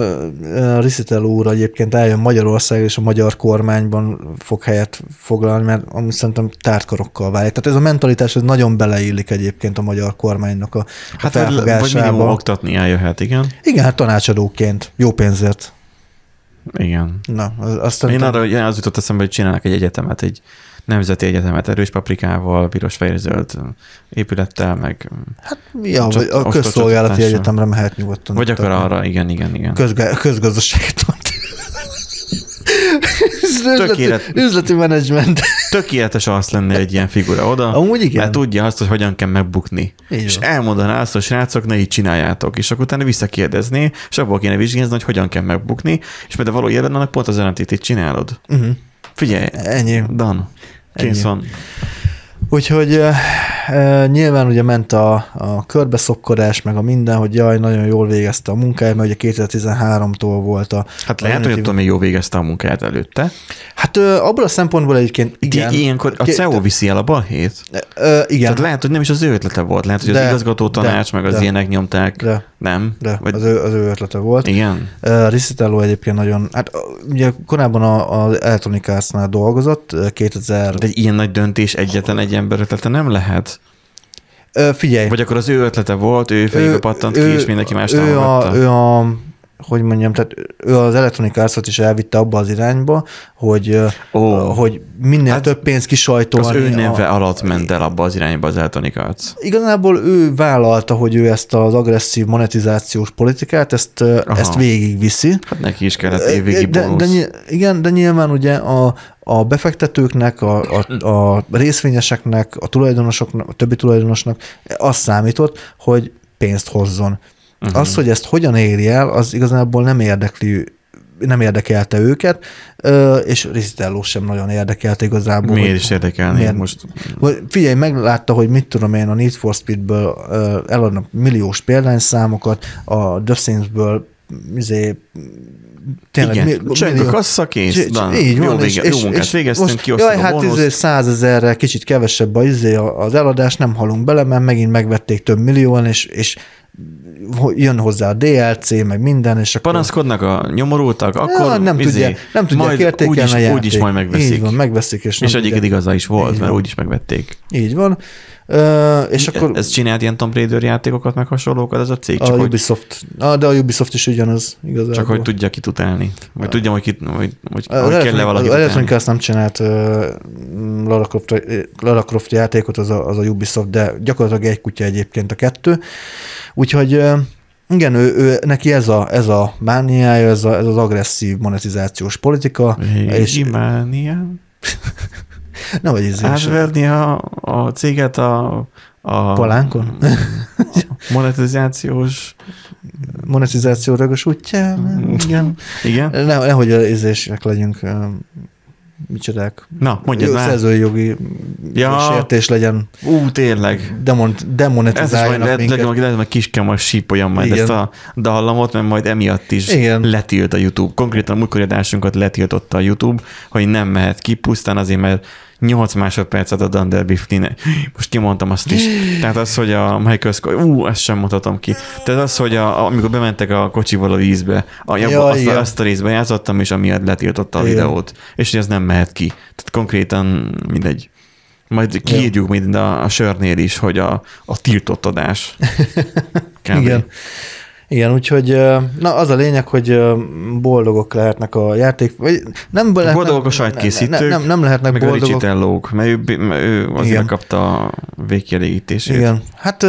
Ricitello úr egyébként eljön Magyarország és a magyar kormányban fog helyet foglalni, mert amúgy szerintem tártkarokkal válik. Tehát ez a mentalitás ez nagyon beleillik egyébként a magyar kormánynak a, a Hát vagy, vagy minimum felfogásába. oktatni eljöhet, igen. Igen, hát tanácsadóként, jó pénzért. Igen. Na, az- azt Én arra hogy az jutott eszembe, hogy csinálnak egy egyetemet, egy nemzeti egyetemet erős paprikával, piros fehér zöld épülettel, meg Ja, Csak vagy a közszolgálati egyetemre mehet nyugodtan. vagy akar Tehát arra, igen, igen, igen. Közga- közgazdaságot mond. üzleti, üzleti menedzsment. Tökéletes az lenne egy ilyen figura oda, Amúgy igen. mert tudja azt, hogy hogyan kell megbukni. Így és elmondaná azt, hogy srácok, ne így csináljátok, és akkor utána visszakérdezné, és abból kéne vizsgálni, hogy hogyan kell megbukni, és mert a való életben annak pont az ellentétét csinálod. Uh-huh. Figyelj, Ennyi. Dan, kész Ennyi. van. Úgyhogy uh, nyilván ugye ment a, a körbeszokkodás, meg a minden, hogy jaj, nagyon jól végezte a munkáját, mert ugye 2013-tól volt a... Hát a lehet, hogy attól még jó végezte a munkáját előtte. Hát uh, abból a szempontból egyébként igen. Igen. Ilyenkor a CEO viszi el a balhét. Uh, igen. Tehát lehet, hogy nem is az ő ötlete volt. Lehet, hogy De, az igazgató tanács, de, meg az de. ilyenek nyomták. De, Nem? de Vagy... az, ő, az ő ötlete volt. Igen? Uh, egyébként nagyon, hát ugye korábban a- az Electronic Arts-nál dolgozott, uh, 2000... De egy ilyen nagy döntés egyetlen egy ember ötlete nem lehet. Uh, figyelj, Vagy akkor az ő ötlete volt, ő fejébe pattant ki, és mindenki más ő a, ő a, hogy mondjam, tehát ő az Electronic Arts-ot is elvitte abba az irányba, hogy, oh. hogy minél hát több pénzt kisajtolni. Az ő neve a, alatt ment el abba az irányba az Electronic Arts. Igazából ő vállalta, hogy ő ezt az agresszív monetizációs politikát, ezt, Aha. ezt végigviszi. Hát neki is kellett évvégi de, de, ny- igen, de nyilván ugye a, a befektetőknek, a, a, a részvényeseknek, a tulajdonosoknak, a többi tulajdonosnak az számított, hogy pénzt hozzon. Uh-huh. Az, hogy ezt hogyan éri el, az igazából nem érdekli nem érdekelte őket, és Rizitello sem nagyon érdekelte igazából. Miért is érdekelni miért- most? Figyelj, meglátta, hogy mit tudom én, a Need for Speedből eladnak milliós példányszámokat, a The Sims-ből izé, tényleg Igen, mi- cseng a millió- kassa, kész. Na, így van, jó, vége, jó munkát végeztünk, most, jaj, a hát izé százezerre kicsit kevesebb a, izé az eladás, nem halunk bele, mert megint megvették több millióan, és, és jön hozzá a DLC, meg minden, és akkor... Panaszkodnak a nyomorultak, akkor ja, nem, izé, tudja, nem tudják majd értékelni úgyis, a játék. úgyis majd megveszik. Így van, megveszik, és, és tudják- igaza is volt, Így mert úgyis megvették. Így van. És akkor Ez csinált ilyen Tomb Raider játékokat, meg hasonlókat ez a cég, a csak hogy, Ubisoft, ah, de a Ubisoft is ugyanaz igazából. csak hogy tudja kit utálni. Vagy tudjam, hogy, kit, hogy, hogy, hogy kell-e Electronic- valakit Az. Electronic nem csinált uh, Lara, Croft, Lara Croft játékot, az a, az a Ubisoft, de gyakorlatilag egy kutya egyébként a kettő. Úgyhogy uh, igen, ő, ő, neki ez a, ez a mániája, ez, a, ez az agresszív monetizációs politika, és És Mánia. nem vagy izé, Átverni a, a céget a, a Palánkon? a monetizációs monetizáció rögös útján. Igen. Igen? Ne, nehogy az ízések legyünk micsodák. Na, mondjad már. Szerzői jogi Ja. sértés legyen, Ú, tényleg. demon, Ez is majd demonetizáljanak minket. lehet, hogy kiskem sípoljam majd Igen. ezt a dallamot, mert majd emiatt is Igen. letilt a YouTube. Konkrétan a múltkori adásunkat letiltotta a YouTube, hogy nem mehet ki, pusztán azért, mert 8 másodpercet a Dunder Mifflin. Most kimondtam azt is. Tehát az, hogy a Michael Scott, ú, ezt sem mondhatom ki. Tehát az, hogy a, amikor bementek a kocsival a vízbe, a, Ja, ja, azt, a, azt a részben játszottam, és amiatt letiltotta a Igen. videót. És hogy ez nem mehet ki. Tehát konkrétan mindegy. Majd kiírjuk mind a, a sörnél is, hogy a, a tiltott adás. Igen. Igen, úgyhogy na az a lényeg, hogy boldogok lehetnek a játék, vagy nem lehetnek, Boldogok a sajtkészítők, nem, nem, nem lehetnek Meg a boldogok. Richitellók, mert ő, ő azért Igen. kapta a végkielégítését. Igen. Hát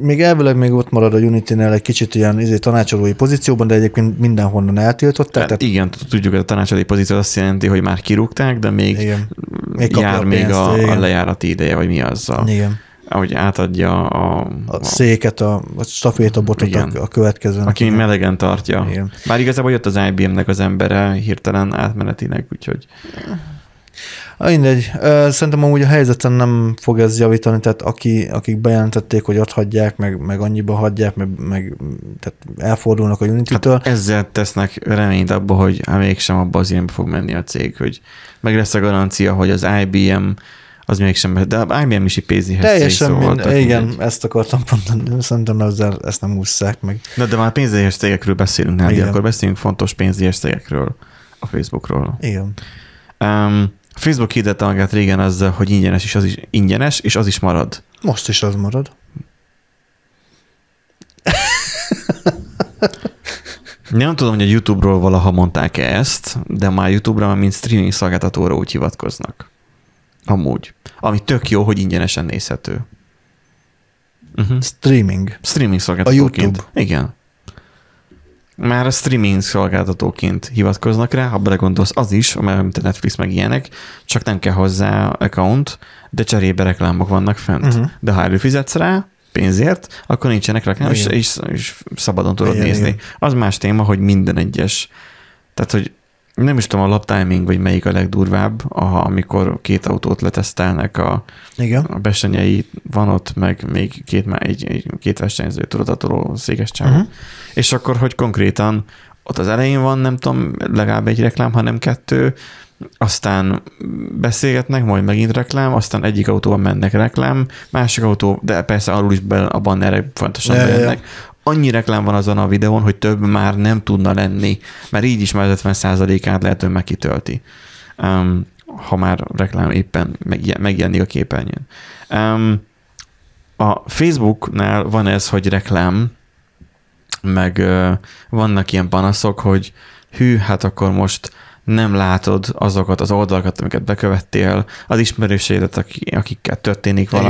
még elvileg még ott marad a Unity-nél egy kicsit ilyen izé, tanácsolói pozícióban, de egyébként mindenhonnan eltiltották. Tehát, Tehát, igen, tudjuk, hogy a tanácsadói pozíció azt jelenti, hogy már kirúgták, de még, igen. Még jár a pénzt, a, a igen. lejárati ideje, vagy mi az, a, Igen. Ahogy átadja a, A széket, a, a stafétabotot Igen. a, a következőnek. aki igen. melegen tartja. Igen. Bár igazából jött az IBM-nek az embere hirtelen átmenetileg, úgyhogy Ah, Mindegy. Szerintem amúgy a helyzeten nem fog ez javítani, tehát aki, akik bejelentették, hogy ott hagyják, meg, meg annyiba hagyják, meg, meg tehát elfordulnak a Unity-től. hát ezzel tesznek reményt abba, hogy hát mégsem abba az irányba fog menni a cég, hogy meg lesz a garancia, hogy az IBM az mégsem, de IBM is egy pénzihez Teljesen mind, igen, mindegy. ezt akartam mondani, szerintem ezzel ezt nem ússzák meg. Na, de már pénzéhes cégekről beszélünk, Nádi, Igen. akkor beszéljünk fontos pénzéhes cégekről a Facebookról. Igen. Um, Facebook hirdette magát régen azzal, hogy ingyenes, és az is ingyenes, és az is marad. Most is az marad. Nem tudom, hogy a YouTube-ról valaha mondták-e ezt, de már YouTube-ra, mint streaming szolgáltatóra úgy hivatkoznak. Amúgy. Ami tök jó, hogy ingyenesen nézhető. Uh-huh. Streaming. Streaming szolgáltatóként. A YouTube. Igen. Már a streaming szolgáltatóként hivatkoznak rá, ha belegondolsz, az is, mert a Netflix meg ilyenek, csak nem kell hozzá account, de cserébe reklámok vannak fent. Uh-huh. De ha előfizetsz rá, pénzért, akkor nincsenek reklám, és, és, és szabadon tudod Igen, nézni. igen. Az más téma, hogy minden egyes. Tehát, hogy nem is tudom a lap timing, vagy melyik a legdurvább, a, amikor két autót letesztelnek a, Igen. a besenyei van ott, meg még két, má- egy, egy, két versenyző tudatoló székes csávó. Uh-huh. És akkor, hogy konkrétan ott az elején van, nem tudom, legalább egy reklám, hanem kettő, aztán beszélgetnek, majd megint reklám, aztán egyik autóban mennek reklám, másik autó, de persze arról is be, a bannerek fontosan Ja, ja, ja. Annyi reklám van azon a videón, hogy több már nem tudna lenni, mert így is már az 50%-át lehet, hogy megkitölti. Um, ha már reklám éppen megje- megjelenik a képernyőn. Um, a Facebooknál van ez, hogy reklám, meg ö, vannak ilyen panaszok, hogy hű, hát akkor most nem látod azokat az oldalakat, amiket bekövettél, az ismerőseidet, aki- akikkel történik Igen.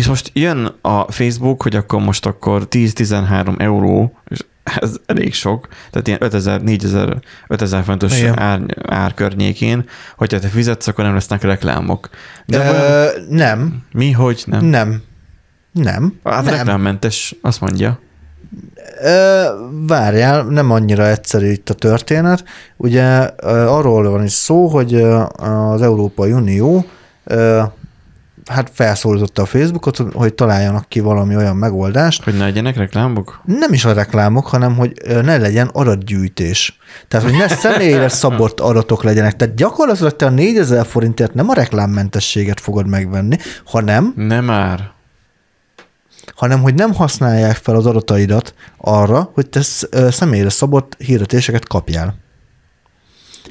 És most jön a Facebook, hogy akkor most akkor 10-13 euró, és ez elég sok, tehát ilyen 5000, 4000, 5000 fontos ár, ár környékén, hogyha te fizetsz, akkor nem lesznek reklámok. De Ö, nem, mi, hogy nem? nem. Nem. Hát nem. reklámmentes, azt mondja. Ö, várjál, nem annyira egyszerű itt a történet. Ugye arról van is szó, hogy az Európai Unió hát felszólította a Facebookot, hogy találjanak ki valami olyan megoldást. Hogy ne legyenek reklámok? Nem is a reklámok, hanem hogy ne legyen adatgyűjtés. Tehát, hogy ne személyre szabott adatok legyenek. Tehát gyakorlatilag te a 4000 forintért nem a reklámmentességet fogod megvenni, hanem... Nem már hanem hogy nem használják fel az adataidat arra, hogy te személyre szabott hirdetéseket kapjál.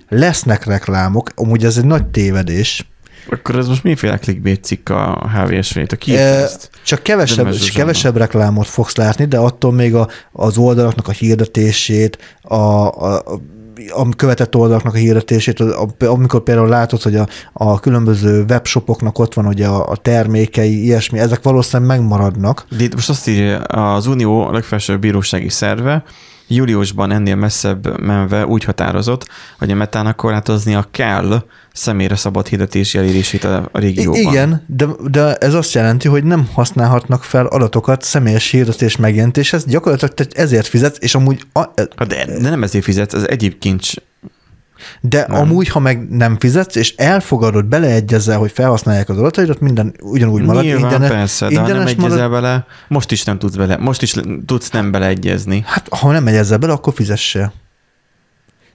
Lesznek reklámok, amúgy ez egy nagy tévedés. Akkor ez most miféle clickbait cikk a HVSV-t? A e, csak kevesebb, kevesebb reklámot fogsz látni, de attól még a, az oldalaknak a hirdetését, a, a, a követett oldalaknak a hirdetését, amikor például látod, hogy a, a különböző webshopoknak ott van ugye a, a termékei, ilyesmi, ezek valószínűleg megmaradnak. De itt most azt írja, az Unió legfelsőbb bírósági szerve júliusban ennél messzebb menve úgy határozott, hogy a metának korlátoznia kell személyre szabad hirdetési elérését a régióban. Igen, de, de ez azt jelenti, hogy nem használhatnak fel adatokat személyes hirdetés megjelenítéshez, gyakorlatilag te ezért fizetsz, és amúgy... A, de, de nem ezért fizetsz, ez egyéb kincs de nem. amúgy, ha meg nem fizetsz, és elfogadod, beleegyezel, hogy felhasználják az adataidat, minden ugyanúgy marad. Nyilván, ingyenes, persze, de ha nem egyezel marad... bele, most is nem tudsz bele, most is tudsz nem beleegyezni. Hát, ha nem egyezel bele, akkor fizessél.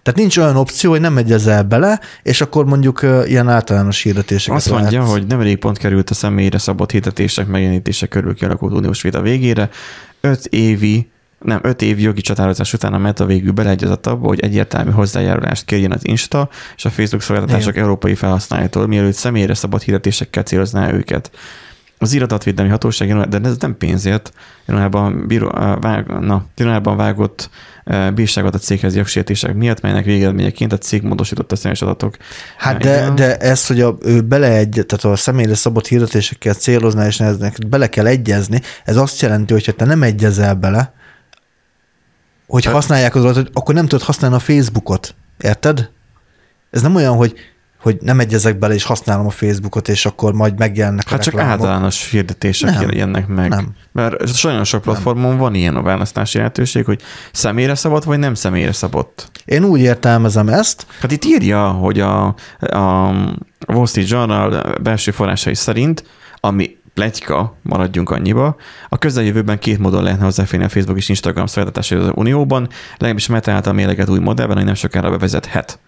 Tehát nincs olyan opció, hogy nem egyezel bele, és akkor mondjuk uh, ilyen általános hirdetéseket Azt mondja, látsz. hogy nemrég pont került a személyre szabott hirdetések megjelenítése körül kialakult uniós vita végére. Öt évi nem, öt év jogi csatározás után a Meta végül beleegyezett abba, hogy egyértelmű hozzájárulást kérjen az Insta és a Facebook szolgáltatások európai felhasználóitól, mielőtt személyre szabad hirdetésekkel célozná őket. Az iradatvédelmi hatóság, de ez nem pénzért, januárban, bíró, vág, na, januárban vágott bírságot a céghez jogsértések miatt, melynek végeredményeként a cég módosította a személyes adatok. Hát de, de ez, hogy a, ő beleegy, tehát a személyre szabott hirdetésekkel célozná, és eznek bele kell egyezni, ez azt jelenti, hogy ha te nem egyezel bele, hogy használják az adatot, akkor nem tudod használni a Facebookot. Érted? Ez nem olyan, hogy hogy nem egyezek bele, és használom a Facebookot, és akkor majd megjelennek Hát a csak általános hirdetések nem, jönnek meg. Nem. Mert nagyon sok platformon nem. van ilyen a választási lehetőség, hogy személyre szabott, vagy nem személyre szabott. Én úgy értelmezem ezt. Hát itt írja, hogy a, a Wall Street Journal belső forrásai szerint, ami pletyka, maradjunk annyiba. A közeljövőben két módon lehetne hozzáférni a Facebook és Instagram szolgáltatásai az Unióban, legalábbis Meta által méleget új modellben, hogy nem sokára bevezethet.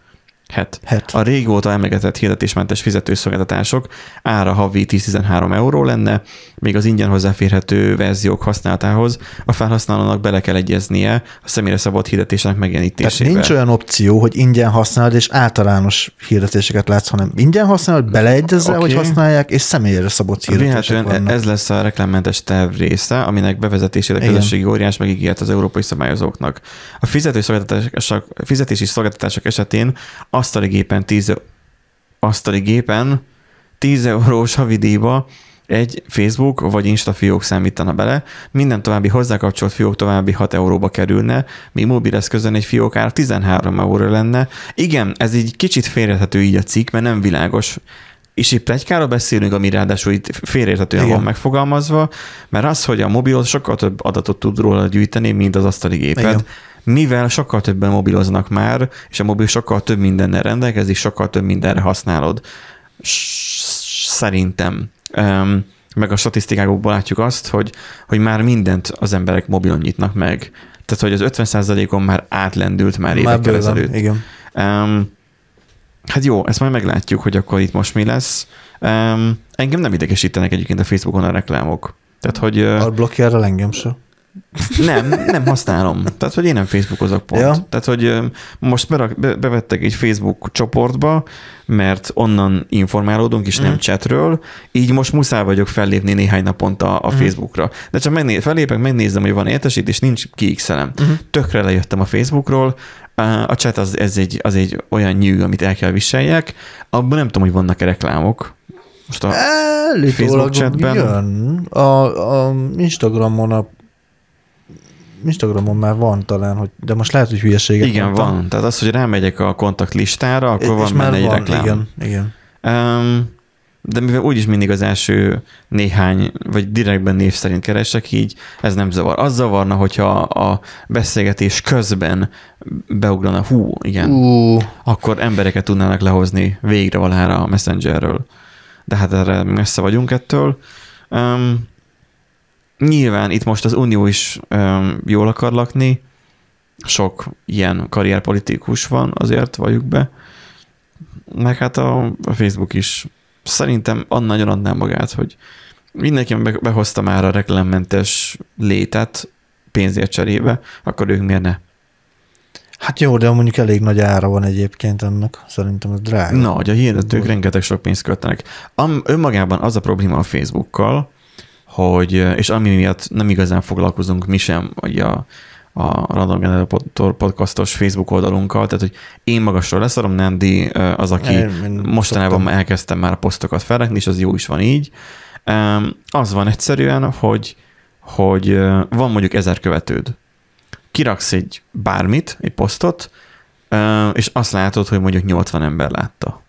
Het. Het. A régóta emlegetett hirdetésmentes fizetőszolgáltatások ára havi 10-13 euró lenne, még az ingyen hozzáférhető verziók használatához a felhasználónak bele kell egyeznie a személyre szabott hirdetésnek megjelenítésével. Tehát nincs olyan opció, hogy ingyen használod és általános hirdetéseket látsz, hanem ingyen használod, beleegyezzel, okay. hogy használják, és személyre szabott hirdetések vannak. ez lesz a reklámmentes terv része, aminek bevezetésére közösségi óriás megígért az európai szabályozóknak. A fizetési szolgáltatások esetén asztali gépen 10, asztali gépen 10 eurós havidíjba egy Facebook vagy Insta fiók számítana bele, minden további hozzákapcsolt fiók további 6 euróba kerülne, míg mobileszközön egy fiók ár 13 euró lenne. Igen, ez így kicsit félrehető így a cikk, mert nem világos, és itt plegykáról beszélünk, ami ráadásul itt félreérthetően Igen. van megfogalmazva, mert az, hogy a mobil sokkal több adatot tud róla gyűjteni, mint az asztali géped. Igen mivel sokkal többen mobiloznak már, és a mobil sokkal több mindennel rendelkezik, sokkal több mindenre használod. Szerintem. Meg a statisztikákból látjuk azt, hogy, hogy már mindent az emberek mobilon nyitnak meg. Tehát, hogy az 50%-on már átlendült már, évekkel ezelőtt. Igen. Um, hát jó, ezt majd meglátjuk, hogy akkor itt most mi lesz. Um, engem nem idegesítenek egyébként a Facebookon a reklámok. Tehát, hogy... A blokkjára engem sem. Nem, nem használom. Tehát, hogy én nem Facebookozok pont. Ja. Tehát, hogy most berak, be, bevettek egy Facebook csoportba, mert onnan informálódunk, és mm. nem mhm. chatről, így most muszáj vagyok fellépni néhány naponta a mm. Facebookra. De csak megné- fellépek, megnézem, hogy van értesítés, nincs kiixelem. Mm. Tökre lejöttem a Facebookról, a chat az, ez egy, az egy olyan nyűg, amit el kell viseljek. Abban nem tudom, hogy vannak-e reklámok. Most a Facebook chatben. Jön. A, a Instagramon a Instagramon már van talán, hogy, de most lehet, hogy hülyeséget Igen, mondtam. van. Tehát az, hogy rámegyek a kontakt listára, akkor és van benne egy van, reklám. Igen, igen. Um, de mivel úgyis mindig az első néhány, vagy direktben név szerint keresek, így ez nem zavar. Az zavarna, hogyha a beszélgetés közben beugrana, hú, igen, uh. akkor embereket tudnának lehozni végre valára a Messengerről. de hát erre messze vagyunk ettől. Um, nyilván itt most az Unió is um, jól akar lakni, sok ilyen karrierpolitikus van, azért valljuk be, meg hát a, a Facebook is szerintem nagyon adná magát, hogy mindenki behozta már a reklámmentes létet pénzért cserébe, akkor ők miért ne? Hát jó, de mondjuk elég nagy ára van egyébként ennek. Szerintem ez drága. Na, hogy a hirdetők rengeteg sok pénzt költenek. Am, önmagában az a probléma a Facebookkal, hogy, és ami miatt nem igazán foglalkozunk mi sem, hogy a, a Random Generator podcastos Facebook oldalunkkal, tehát hogy én magasról leszarom, Nandi az, aki én, én mostanában szoktam. elkezdtem már a posztokat felrakni, és az jó is van így. Az van egyszerűen, hogy, hogy van mondjuk ezer követőd. Kiraksz egy bármit, egy posztot, és azt látod, hogy mondjuk 80 ember látta.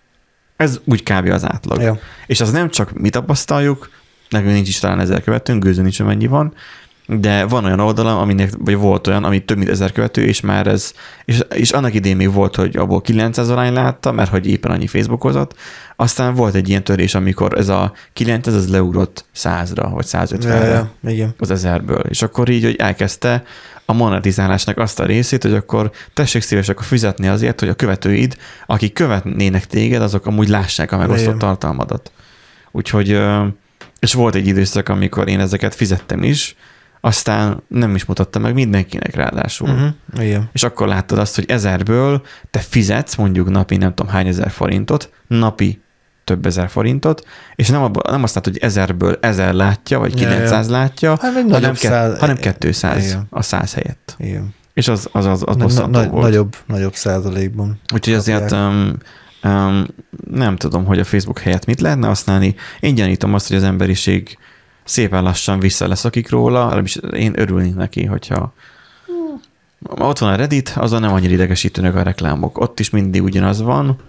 Ez úgy kb. az átlag. Ja. És az nem csak mi tapasztaljuk, nekünk nincs is talán ezer követőnk, gőzön nincs, mennyi van, de van olyan oldalam, aminek, vagy volt olyan, ami több mint ezer követő, és már ez, és, és annak idén még volt, hogy abból 900 arány látta, mert hogy éppen annyi Facebookozott, aztán volt egy ilyen törés, amikor ez a 900 az leugrott 100-ra, vagy 150-re ja, ja, igen. az ezerből, és akkor így, hogy elkezdte a monetizálásnak azt a részét, hogy akkor tessék szívesek fizetni azért, hogy a követőid, akik követnének téged, azok amúgy lássák a megosztott tartalmadat. Úgyhogy, és volt egy időszak, amikor én ezeket fizettem is, aztán nem is mutatta meg mindenkinek ráadásul. Uh-huh. Igen. És akkor láttad azt, hogy ezerből te fizetsz mondjuk napi nem tudom hány ezer forintot, napi több ezer forintot, és nem, abba, nem azt látod, hogy ezerből ezer látja, vagy 900 ja, ja. látja, hát hanem, ke, száz... hanem 200 Igen. a 100 helyett. Igen. És az, az, az, az na, na, volt. Nagyobb, nagyobb százalékban. Úgyhogy azért um, um, nem tudom, hogy a Facebook helyett mit lehetne használni. Én gyanítom azt, hogy az emberiség szépen lassan visszaleszakik róla, legalábbis én örülnék neki, hogyha ott van a Reddit, azon nem annyira idegesítőnek a reklámok. Ott is mindig ugyanaz van,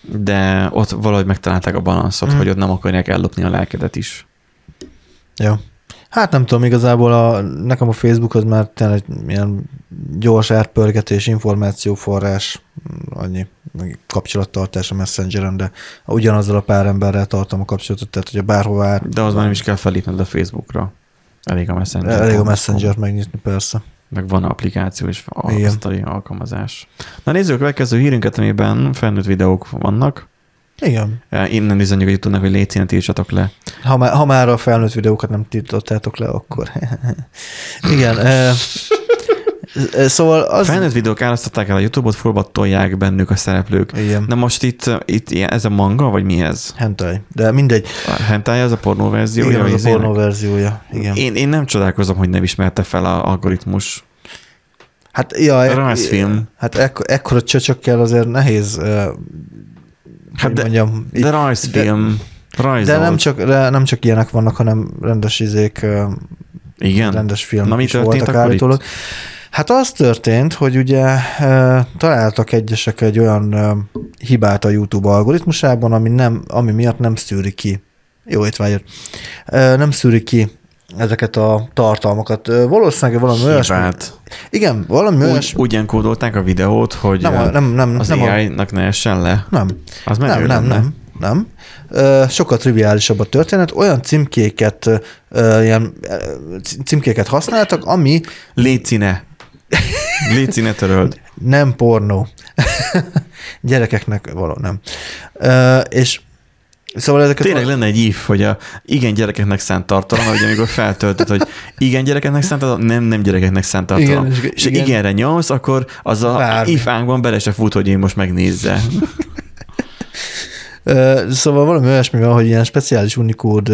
de ott valahogy megtalálták a balanszot, mm. hogy ott nem akarják ellopni a lelkedet is. Jó. Hát nem tudom, igazából a, nekem a Facebook az már tényleg ilyen gyors átpörgetés, információforrás, annyi kapcsolattartás a Messengeren, de ugyanazzal a pár emberrel tartom a kapcsolatot, tehát hogyha bárhova át... De az már nem is kell felépned a Facebookra. Elég a Messenger. Elég a Messenger megnyitni, persze. Meg van applikáció és asztali alkalmazás. Na nézzük a következő hírünket, amiben felnőtt videók vannak. Igen. Innen üzenjük a youtube hogy légy színe, tiltsatok le. Ha már, ha már a felnőtt videókat nem tiltottátok le, akkor. Igen. E, szóval az... Felnőtt videók árasztották el a YouTube-ot, fullbattolják bennük a szereplők. Igen. De most itt, itt ez a manga, vagy mi ez? Hentai. De mindegy. A hentai az a pornó verziója? Igen, az a pornó verziója. Igen. Én, én nem csodálkozom, hogy nem ismerte fel a algoritmus. Hát, ja, a rajzfilm. Hát ekkor, ekkora csöcsökkel azért nehéz Hát de, mondjam, de rajzfilm. De, de nem, csak, de nem csak ilyenek vannak, hanem rendes izék, Igen? rendes film Na, mi is voltak állítólag. Itt? Hát az történt, hogy ugye találtak egyesek egy olyan hibát a YouTube algoritmusában, ami, nem, ami miatt nem szűri ki. Jó étvágyat. Nem szűri ki ezeket a tartalmakat. Valószínűleg valami olyasmi... Igen, valami olyasmi... Úgy enkódolták a videót, hogy nem, nem, nem, az nem AI-nak ne essen le? Nem. Az nem, nem, nem, nem. Sokkal triviálisabb a történet. Olyan címkéket, ilyen címkéket használtak, ami... Lécine. Lécine töröld. Nem pornó. Gyerekeknek való, nem. És Szóval ezeket Tényleg lenne egy if, hogy a igen gyerekeknek szánt tartalom, hogy amikor feltöltöd, hogy igen gyerekeknek szánt tartalom, nem, nem gyerekeknek szánt tartalom. Igen, és, igen. igenre nyomsz, akkor az a Bármi. if ánkban bele se fut, hogy én most megnézze. szóval valami olyasmi van, hogy ilyen speciális unikód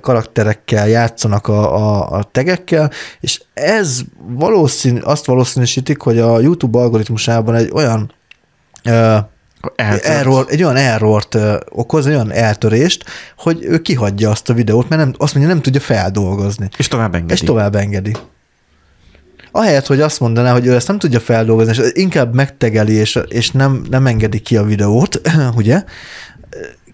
karakterekkel játszanak a, a, a tegekkel, és ez valószínű, azt valószínűsítik, hogy a YouTube algoritmusában egy olyan error, egy olyan errort uh, okoz, egy olyan eltörést, hogy ő kihagyja azt a videót, mert nem, azt mondja, nem tudja feldolgozni. És tovább engedi. És tovább engedi. Ahelyett, hogy azt mondaná, hogy ő ezt nem tudja feldolgozni, és inkább megtegeli, és, és nem, nem engedi ki a videót, ugye,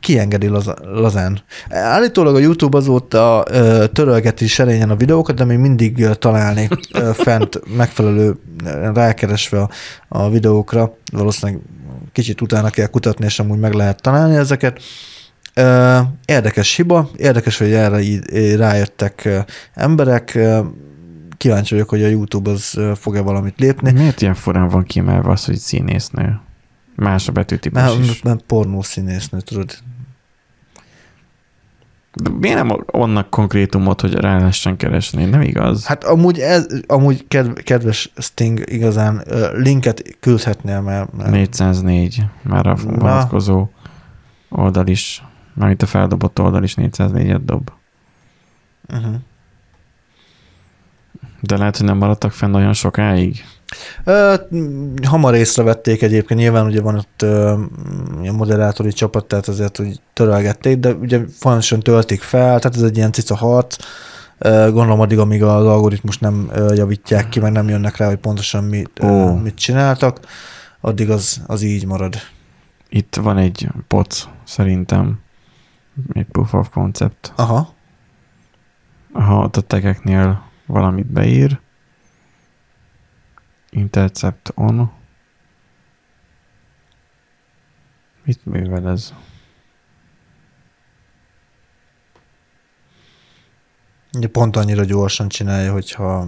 kiengedi laz, lazán. Állítólag a YouTube azóta ö, törölgeti serényen a videókat, de még mindig találni fent megfelelő rákeresve a, a videókra. Valószínűleg kicsit utána kell kutatni, és amúgy meg lehet találni ezeket. Ö, Érdekes hiba, érdekes, hogy erre így rájöttek ö, emberek. Ö, Kíváncsi vagyok, hogy a YouTube az ö, fog-e valamit lépni. Miért ilyen forrán van kiemelve az, hogy színésznő? Más a betűtípus is. Mert, mert pornó színésznő, tudod. De miért nem onnak konkrétumot, hogy rá lehessen keresni? Nem igaz? Hát amúgy, ez, amúgy kedv, kedves Sting igazán linket küldhetnél, mert, mert 404, már a Na. vonatkozó oldal is, mármint a feldobott oldal is 404-et dob. uh-huh. De lehet, hogy nem maradtak fenn olyan sokáig. Ö, hamar észrevették egyébként, nyilván ugye van ott ö, a moderátori csapat, tehát azért úgy törölgették, de ugye folyamatosan töltik fel, tehát ez egy ilyen cica harc. Gondolom addig, amíg az algoritmus nem javítják ki, meg nem jönnek rá, hogy pontosan mit, Ó. mit csináltak, addig az, az így marad. Itt van egy poc, szerintem. Egy proof of concept. Aha, Ha ott a tegeknél valamit beír, intercept on. Mit művel ez? ugye pont annyira gyorsan csinálja, hogyha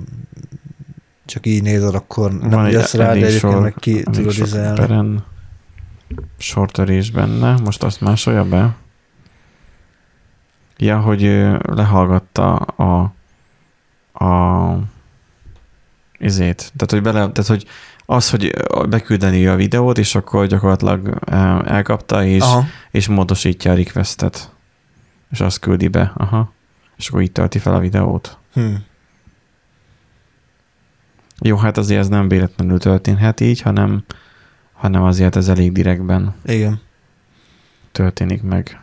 csak így nézed, akkor nem Van jössz rá, de egyébként sor- meg ki tudod izelni. sortörés benne. Most azt másolja be. Ja, hogy lehallgatta a a izét. Tehát, hogy bele, tehát, hogy az, hogy beküldeni a videót, és akkor gyakorlatilag elkapta, és, Aha. és módosítja a requestet. És azt küldi be. Aha. És akkor így tölti fel a videót. Hm. Jó, hát azért ez nem véletlenül történhet így, hanem, hanem azért ez elég direktben Igen. történik meg.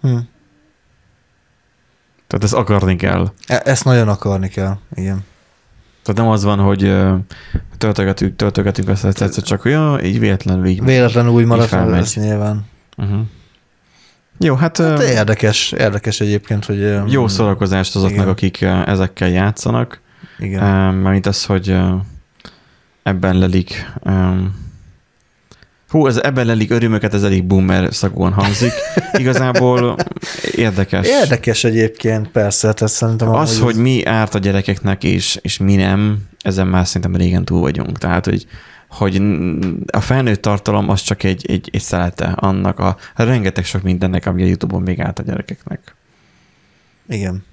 Hm. Tehát ezt akarni kell. E- Ezt nagyon akarni kell, igen. Tehát nem az van, hogy töltögetünk, töltögetünk azt ezt egyszer csak, hogy ja, így véletlenül így. Véletlenül úgy marad, felmegy. ez nyilván. Uh-huh. Jó, hát, Hát hát érdekes, érdekes egyébként, hogy... ö, jó szórakozást azoknak, Igen. akik ö, ezekkel játszanak. Igen. Mármint az, hogy ö, ebben lelik öm, Hú, ez ebben lelik örömöket, ez elég boomer szagúan hangzik. Igazából érdekes. Érdekes egyébként, persze, tehát szerintem... Az, amúgy hogy mi árt a gyerekeknek, és, és mi nem, ezen már szerintem régen túl vagyunk. Tehát, hogy, hogy a felnőtt tartalom az csak egy, egy, egy szelete annak a rengeteg sok mindennek, ami a YouTube-on még árt a gyerekeknek. Igen.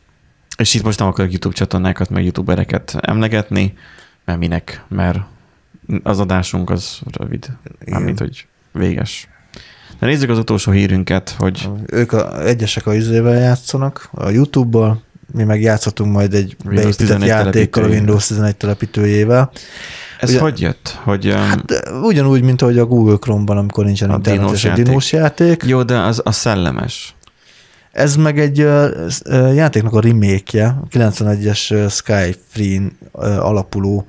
És itt most nem akarok YouTube csatornákat, meg YouTubereket emlegetni, mert minek, mert az adásunk az rövid, mármint, hogy véges. De nézzük az utolsó hírünket, hogy Ők a, egyesek a izével játszanak, a YouTube-bal, mi meg játszhatunk majd egy Windows beépített 11 játékkal a. Windows 11 telepítőjével. ez Ugye- hogy jött? Hogy, hát, De ugyanúgy, mint ahogy a Google Chrome-ban, amikor nincsen A internet, dinós a dinós játék. jó, de az a szellemes. Ez meg egy játéknak a remake-je, a 91-es ö, Sky Free alapuló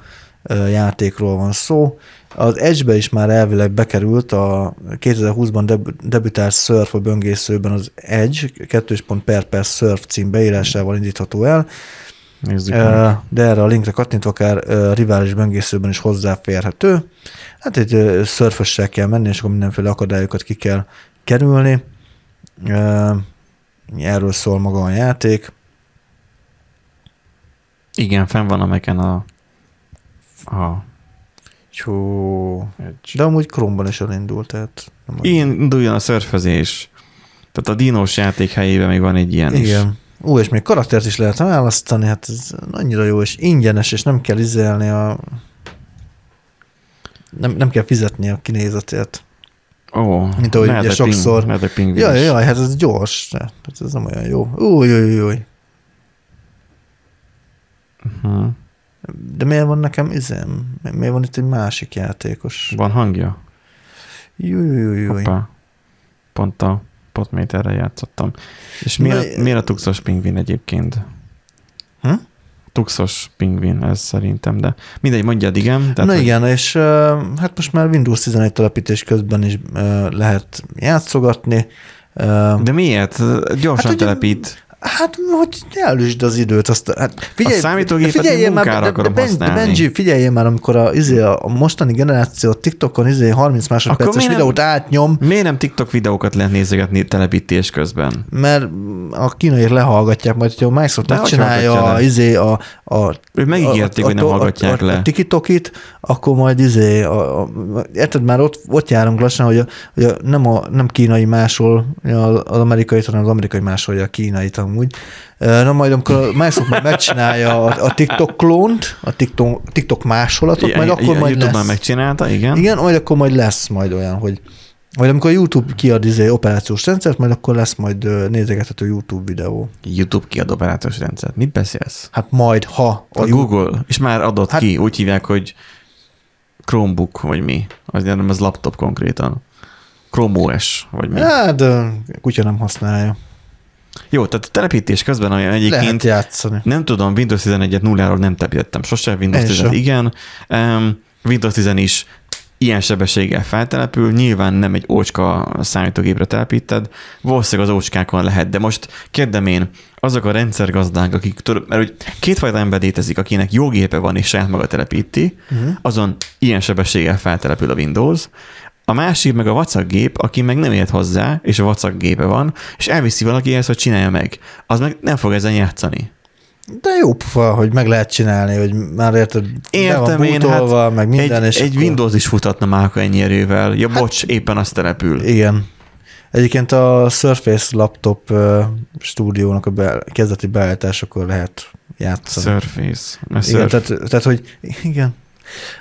játékról van szó. Az Edge-be is már elvileg bekerült, a 2020-ban deb- debütált Surf a böngészőben az Edge, 2. per per Surf cím beírásával indítható el, Nézzük meg. de erre a linkre kattintva akár rivális böngészőben is hozzáférhető. Hát egy szörfössel kell menni, és akkor mindenféle akadályokat ki kell kerülni. Erről szól maga a játék. Igen, fenn van a meken a, a Jó. De amúgy Chrome-ban is elindult, tehát... Nem Igen, induljon a szörfözés. Tehát a dinós játék helyében még van egy ilyen is. Igen. Ú, és még karaktert is lehet választani, hát ez annyira jó, és ingyenes, és nem kell izelni a... Nem, nem kell fizetni a kinézetért. Ó, Mint ahogy ugye sokszor- Ping, Jaj, is. jaj, hát ez gyors. Hát ez nem olyan jó. Új, új, új. Uh-huh. De miért van nekem izem? Mi- Miért van itt egy másik játékos? Van hangja? Júj, júj, júj. Hoppá. Pont a potméterre játszottam. És Na, miért, miért a tuxos pingvin egyébként? Hm? Tuxos pingvin ez szerintem, de mindegy, mondjad igen. Tehát, Na hogy- igen, és hát most már Windows 11 telepítés közben is lehet játszogatni. De miért? Gyorsan Hát telepít. Hát, hogy elüsd az időt. Azt, hát A számítógépet figyeljél én munkára akarom Ben- használni. Benji, figyeljél már, amikor a, izé, a mostani generáció TikTokon izé 30 másodperces miért nem- videót átnyom, Miért nem TikTok videókat lehet nézegetni telepítés közben? mert a kínaiak lehallgatják, majd hogyha a Microsoft De hogy megcsinálja a, izé, a, a Ők megígérték, a, hogy nem hallgatják a, le. A TikTokit, akkor majd izé, a, a, érted, már ott, ott járunk lassan, hogy, a, hogy a, nem, a, nem kínai másol az amerikai, hanem az amerikai másolja a kínait amúgy. Na majd, amikor a Microsoft majd megcsinálja a, a TikTok klónt, a TikTok, TikTok másolatot, majd akkor majd YouTube már lesz. megcsinálta, igen. Igen, majd akkor majd lesz majd olyan, hogy vagy amikor a YouTube kiad izé operációs rendszert, majd akkor lesz majd nézegethető YouTube videó. YouTube kiad operációs rendszert. Mit beszélsz? Hát majd, ha A, a, Google, és már adott Hát- ki, úgy hívják, hogy Chromebook, vagy mi. Az nem, az laptop konkrétan. Chrome OS, vagy mi. Hát, kutya nem használja. Jó, tehát a telepítés közben Lehet egyébként játszani. nem tudom, Windows 11-et nulláról nem telepítettem sose, Windows Én 10 sem. igen. Um, Windows 10 is ilyen sebességgel feltelepül, nyilván nem egy ócska számítógépre telepíted, valószínűleg az ócskákon lehet, de most kérdem én, azok a rendszergazdák, akik mert hogy kétfajta ember létezik, akinek jó gépe van és saját maga telepíti, uh-huh. azon ilyen sebességgel feltelepül a Windows, a másik meg a vacakgép, aki meg nem ért hozzá, és a vacakgépe van, és elviszi valakihez, hogy csinálja meg. Az meg nem fog ezen játszani. De jó pufa, hogy meg lehet csinálni, hogy már érted, be van Értem én, bootolva, hát meg minden, egy, és egy akkor- Windows is futatna már akkor ennyi erővel. Ja, bocs, éppen azt települ. Igen. Egyébként a Surface laptop uh, stúdiónak a be, kezdeti beállításakor lehet játszani. Surface. Igen, surf. tehát, tehát, hogy igen.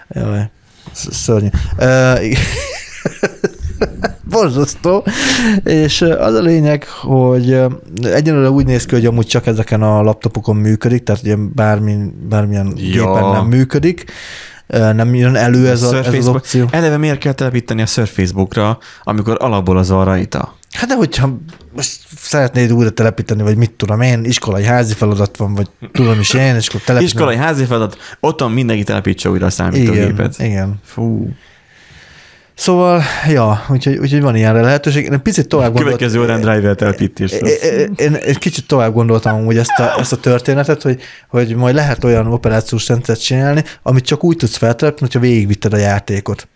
Jaj, sz- szörnyű. Uh. Borzasztó. És az a lényeg, hogy egyenlőre úgy néz ki, hogy amúgy csak ezeken a laptopokon működik, tehát ugye bármi, bármilyen Ja. gépen nem működik. Nem jön elő ez, a, ez az opció. Eleve miért kell telepíteni a Surfacebookra, amikor alapból az van rajta? Hát de hogyha most szeretnéd újra telepíteni, vagy mit tudom én, iskolai házi feladat van, vagy tudom is én, és akkor telepíteni. Iskolai házi feladat, otthon mindenki telepítse újra a igen, számítógépet. igen. Fú. Szóval, ja, úgyhogy, úgyhogy van ilyenre lehetőség. Én picit tovább gondoltam. Következő órán driver telepítés. lesz. Én, én kicsit tovább gondoltam amúgy ezt a, ezt a történetet, hogy, hogy majd lehet olyan operációs rendszert csinálni, amit csak úgy tudsz feltelepni, hogyha végigvitted a játékot.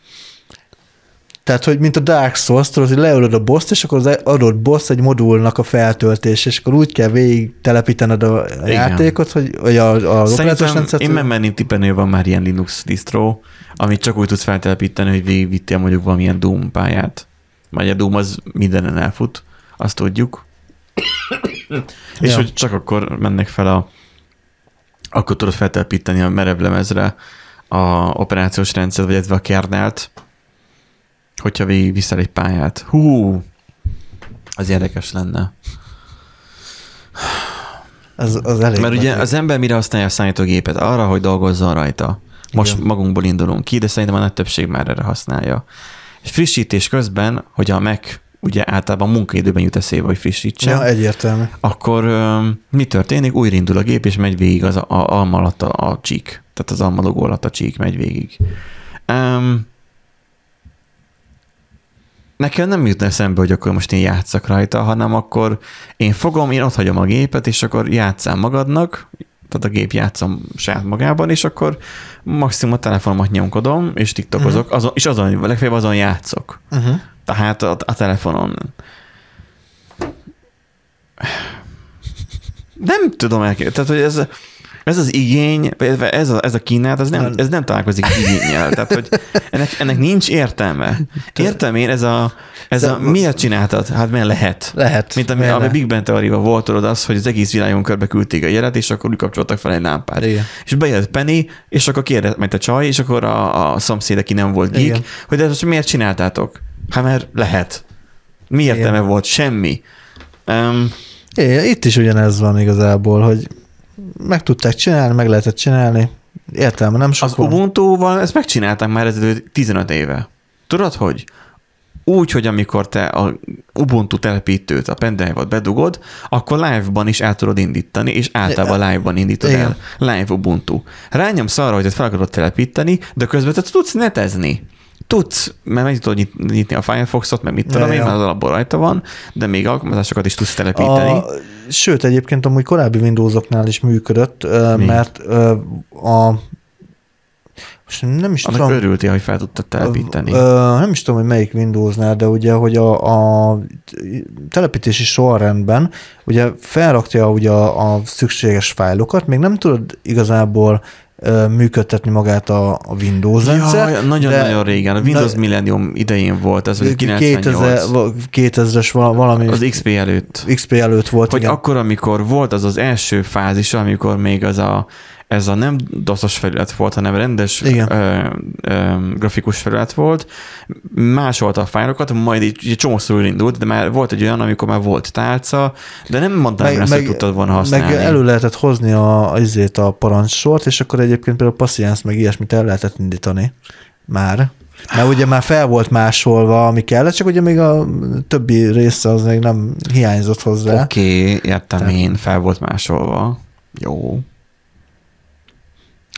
Tehát, hogy mint a Dark Souls, tudod, hogy leölöd a boss és akkor az adott boss egy modulnak a feltöltés, és akkor úgy kell végig telepítened a, a Igen. játékot, hogy, vagy a, az operációs rendszert. én megmerném tippelni, hogy van már ilyen Linux distro, amit csak úgy tudsz feltelepíteni, hogy végigvittél mondjuk valamilyen Doom pályát. Vagy a Doom az mindenen elfut, azt tudjuk. És Ja. hogy csak akkor mennek fel a akkor tudod feltelepíteni a merevlemezre a operációs rendszert, vagy a kernelt, hogyha végig viszel egy pályát. Hú, az érdekes lenne. Az, az elég Mert ugye az ember mire használja a számítógépet? Arra, hogy dolgozzon rajta. Most Igen. Magunkból indulunk ki, de szerintem a nagy többség már erre használja. És frissítés közben, hogy a Mac ugye általában munkaidőben jut eszébe, hogy frissítsen, Ja, egyértelmű. akkor mi történik? Újraindul a gép, és megy végig az a, a alma alatt a, a csík. Tehát az alma logó alatt a csík megy végig. Um, nekem nem jut eszembe, hogy akkor most én játszak rajta, hanem akkor én fogom, én ott hagyom a gépet, és akkor játszám magadnak, tehát a gép játszom saját magában, és akkor maximum a telefonomat nyomkodom, és tiktokozok, uh-huh. azon, és azon, legfeljebb azon játszok. Uh-huh. Tehát a, a telefonon. Nem tudom elképzelni. Tehát, hogy ez, ez az igény, ez a, ez a kínálat, ez nem, ez nem találkozik igényel. Tehát, hogy ennek, ennek nincs értelme. Értem én, ez a, ez a miért csináltad? Hát mert lehet. Lehet. Mint ami, ami? Big Bang teóriában volt tudod az, hogy az egész világon körbe küldték a jelet, és akkor úgy kapcsoltak fel egy lámpát. Igen. És bejött Penny, és akkor kérdezett majd a csaj, és akkor a, a szomszéd, aki nem volt geek, Igen. hogy de ezt miért csináltátok? Hát mert lehet. Mi értelme Igen. volt? Semmi. Um, É, itt is ugyanez van igazából, hogy meg tudták csinálni, meg lehetett csinálni, értelme nem sok az. Ubuntu-val ezt megcsinálták már ezelőtt 15 éve. Tudod, hogy? Úgy, hogy amikor te a Ubuntu telepítőt, a pendrive-ot bedugod, akkor live-ban is el tudod indítani, és általában live-ban indítod Igen. el. Live Ubuntu. Rányomsz arra, hogy ezt fel akarod telepíteni, de közben te tudsz netezni. Tudsz, mert meg tudod nyit- nyitni a Firefoxot, meg mit tudom én, mert az alapból rajta van, de még alkalmazásokat is tudsz telepíteni. A, sőt, egyébként amúgy korábbi Windowsoknál is működött, Mi? mert a most nem is Annak tudom, örültél, hogy fel tudtad telepíteni. Ö, nem is tudom, hogy melyik Windowsnál, de ugye, hogy a, a telepítési sorrendben ugye felrakja ugye a, a szükséges fájlokat, még nem tudod igazából ö, működtetni magát a, a Windows rendszer. Nagyon-nagyon régen. A Windows Na- Millennium idején volt ez, vagy 98. 2000, 2000-es val- valami Az XP előtt. XP előtt volt, Hogy igen. akkor, amikor volt az az első fázis, amikor még az a, ez a nem doszos felület volt, hanem rendes Igen. ö, ö, grafikus felület volt, másolta a fájlokat, majd így, így csomószor indult, de már volt egy olyan, amikor már volt tálca, de nem mondtam, hogy ezt meg, tudtad volna használni. meg elő lehetett hozni a, a, izét, a parancsort, és akkor egyébként például passziánsz meg ilyesmit el lehetett indítani már. Mert ugye már fel volt másolva, ami kellett, csak ugye még a többi része az még nem hiányzott hozzá. Oké, okay, értem Tehát- én, fel volt másolva. Jó.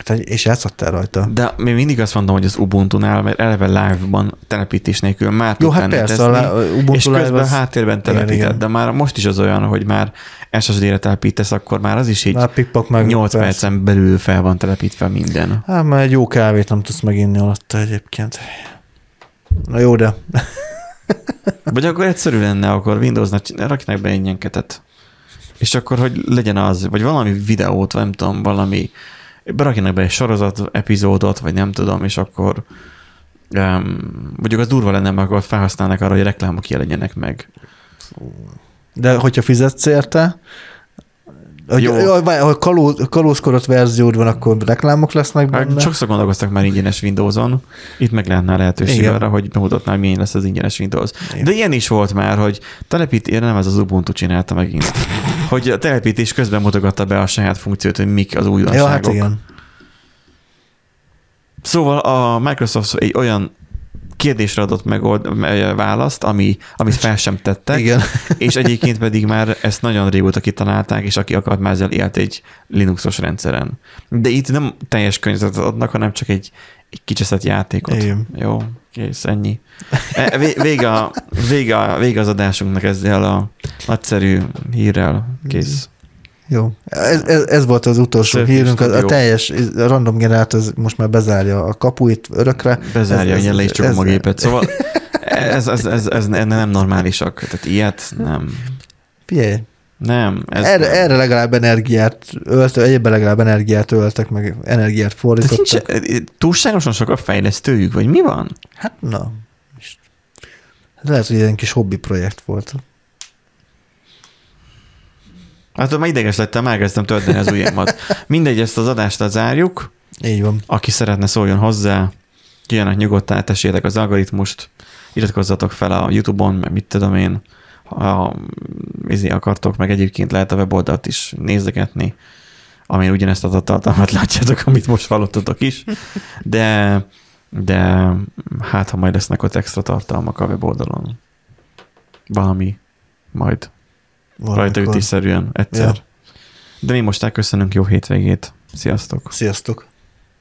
Tehát, és játszottál rajta. De még mindig azt mondom, hogy az Ubuntu-nál, mert eleve live-ban telepítés nélkül már Jó, hát persze, a teszni, lá- Ubuntu és közben az- háttérben Igen, telepíted, igen. de már most is az olyan, hogy már SSD-re telepítesz, akkor már az is így Már meg. 8 persze. percen belül fel van telepítve minden. Hát már egy jó kávét nem tudsz meginni alatta egyébként. Na jó, de Vagy akkor egyszerű lenne, akkor Windowsnak rakjanak be egy ilyenketet. És akkor, hogy legyen az, vagy valami videót, nem tudom, valami, berakjanak be egy sorozat, epizódot, vagy nem tudom, és akkor um, mondjuk az durva lenne, mert akkor felhasználnak arra, hogy reklámok jelenjenek meg. De hogyha fizetsz érte, hogy, Jó. Ha kalóz, kalózkodott verziód van, akkor reklámok lesznek Hát benne. sokszor gondolkoztak már ingyenes Windowson, itt meg lehetne a lehetőség Igen. arra, hogy bemutatná, hogy milyen lesz az ingyenes Windows. Igen. De ilyen is volt már, hogy telepít, nem ez az Ubuntu csinálta megint, hogy a telepítés közben mutogatta be a saját funkciót, hogy mik az újdonságok. Ja, hát igen. Szóval a Microsoft egy olyan kérdésre adott megold, me- választ, ami, amit fel sem tettek, Igen. és egyébként pedig már ezt nagyon régóta kitalálták, és aki akart már ezzel élt egy Linuxos rendszeren. De itt nem teljes környezetet adnak, hanem csak egy, egy kicseszett játékot. Igen. Jó, kész, ennyi. E, vé- Vége, a, vége, a, vége az adásunknak ezzel a nagyszerű hírrel. Kész. Jó. Ez, ez, ez volt az utolsó Surfing hírünk. A, a teljes a random generátor ez most már bezárja a kapuit örökre. Bezárja, Ez- a gépet. Szóval ez, ez, ez, ez, ez nem normálisak. Tehát ilyet nem. Figyelj, Nem. Ez erre, nem. erre legalább energiát öltek, egyébben legalább energiát öltek, meg energiát Tehát nincs, fordítottak. túlságosan sok a fejlesztőjük, vagy mi van? Hát na. Lehet, hogy egy kis hobbi projekt volt. Hát már ideges lettem, elkezdtem tölteni az ujjamat. Mindegy, ezt az adást zárjuk. Így van. Aki szeretne szóljon hozzá, jöjjenek nyugodtan, tessétek az algoritmust, iratkozzatok fel a YouTube-on, meg mit tudom én, ha izé akartok, meg egyébként lehet a weboldalt is nézegetni, amin ugyanezt a tartalmat látjátok, amit most hallottatok is, de, de hát, ha majd lesznek ott extra tartalmak a weboldalon. Valami majd Valamikor. rajta ütésszerűen egyszer. Ja. De mi most elköszönünk, jó hétvégét. Sziasztok! Sziasztok!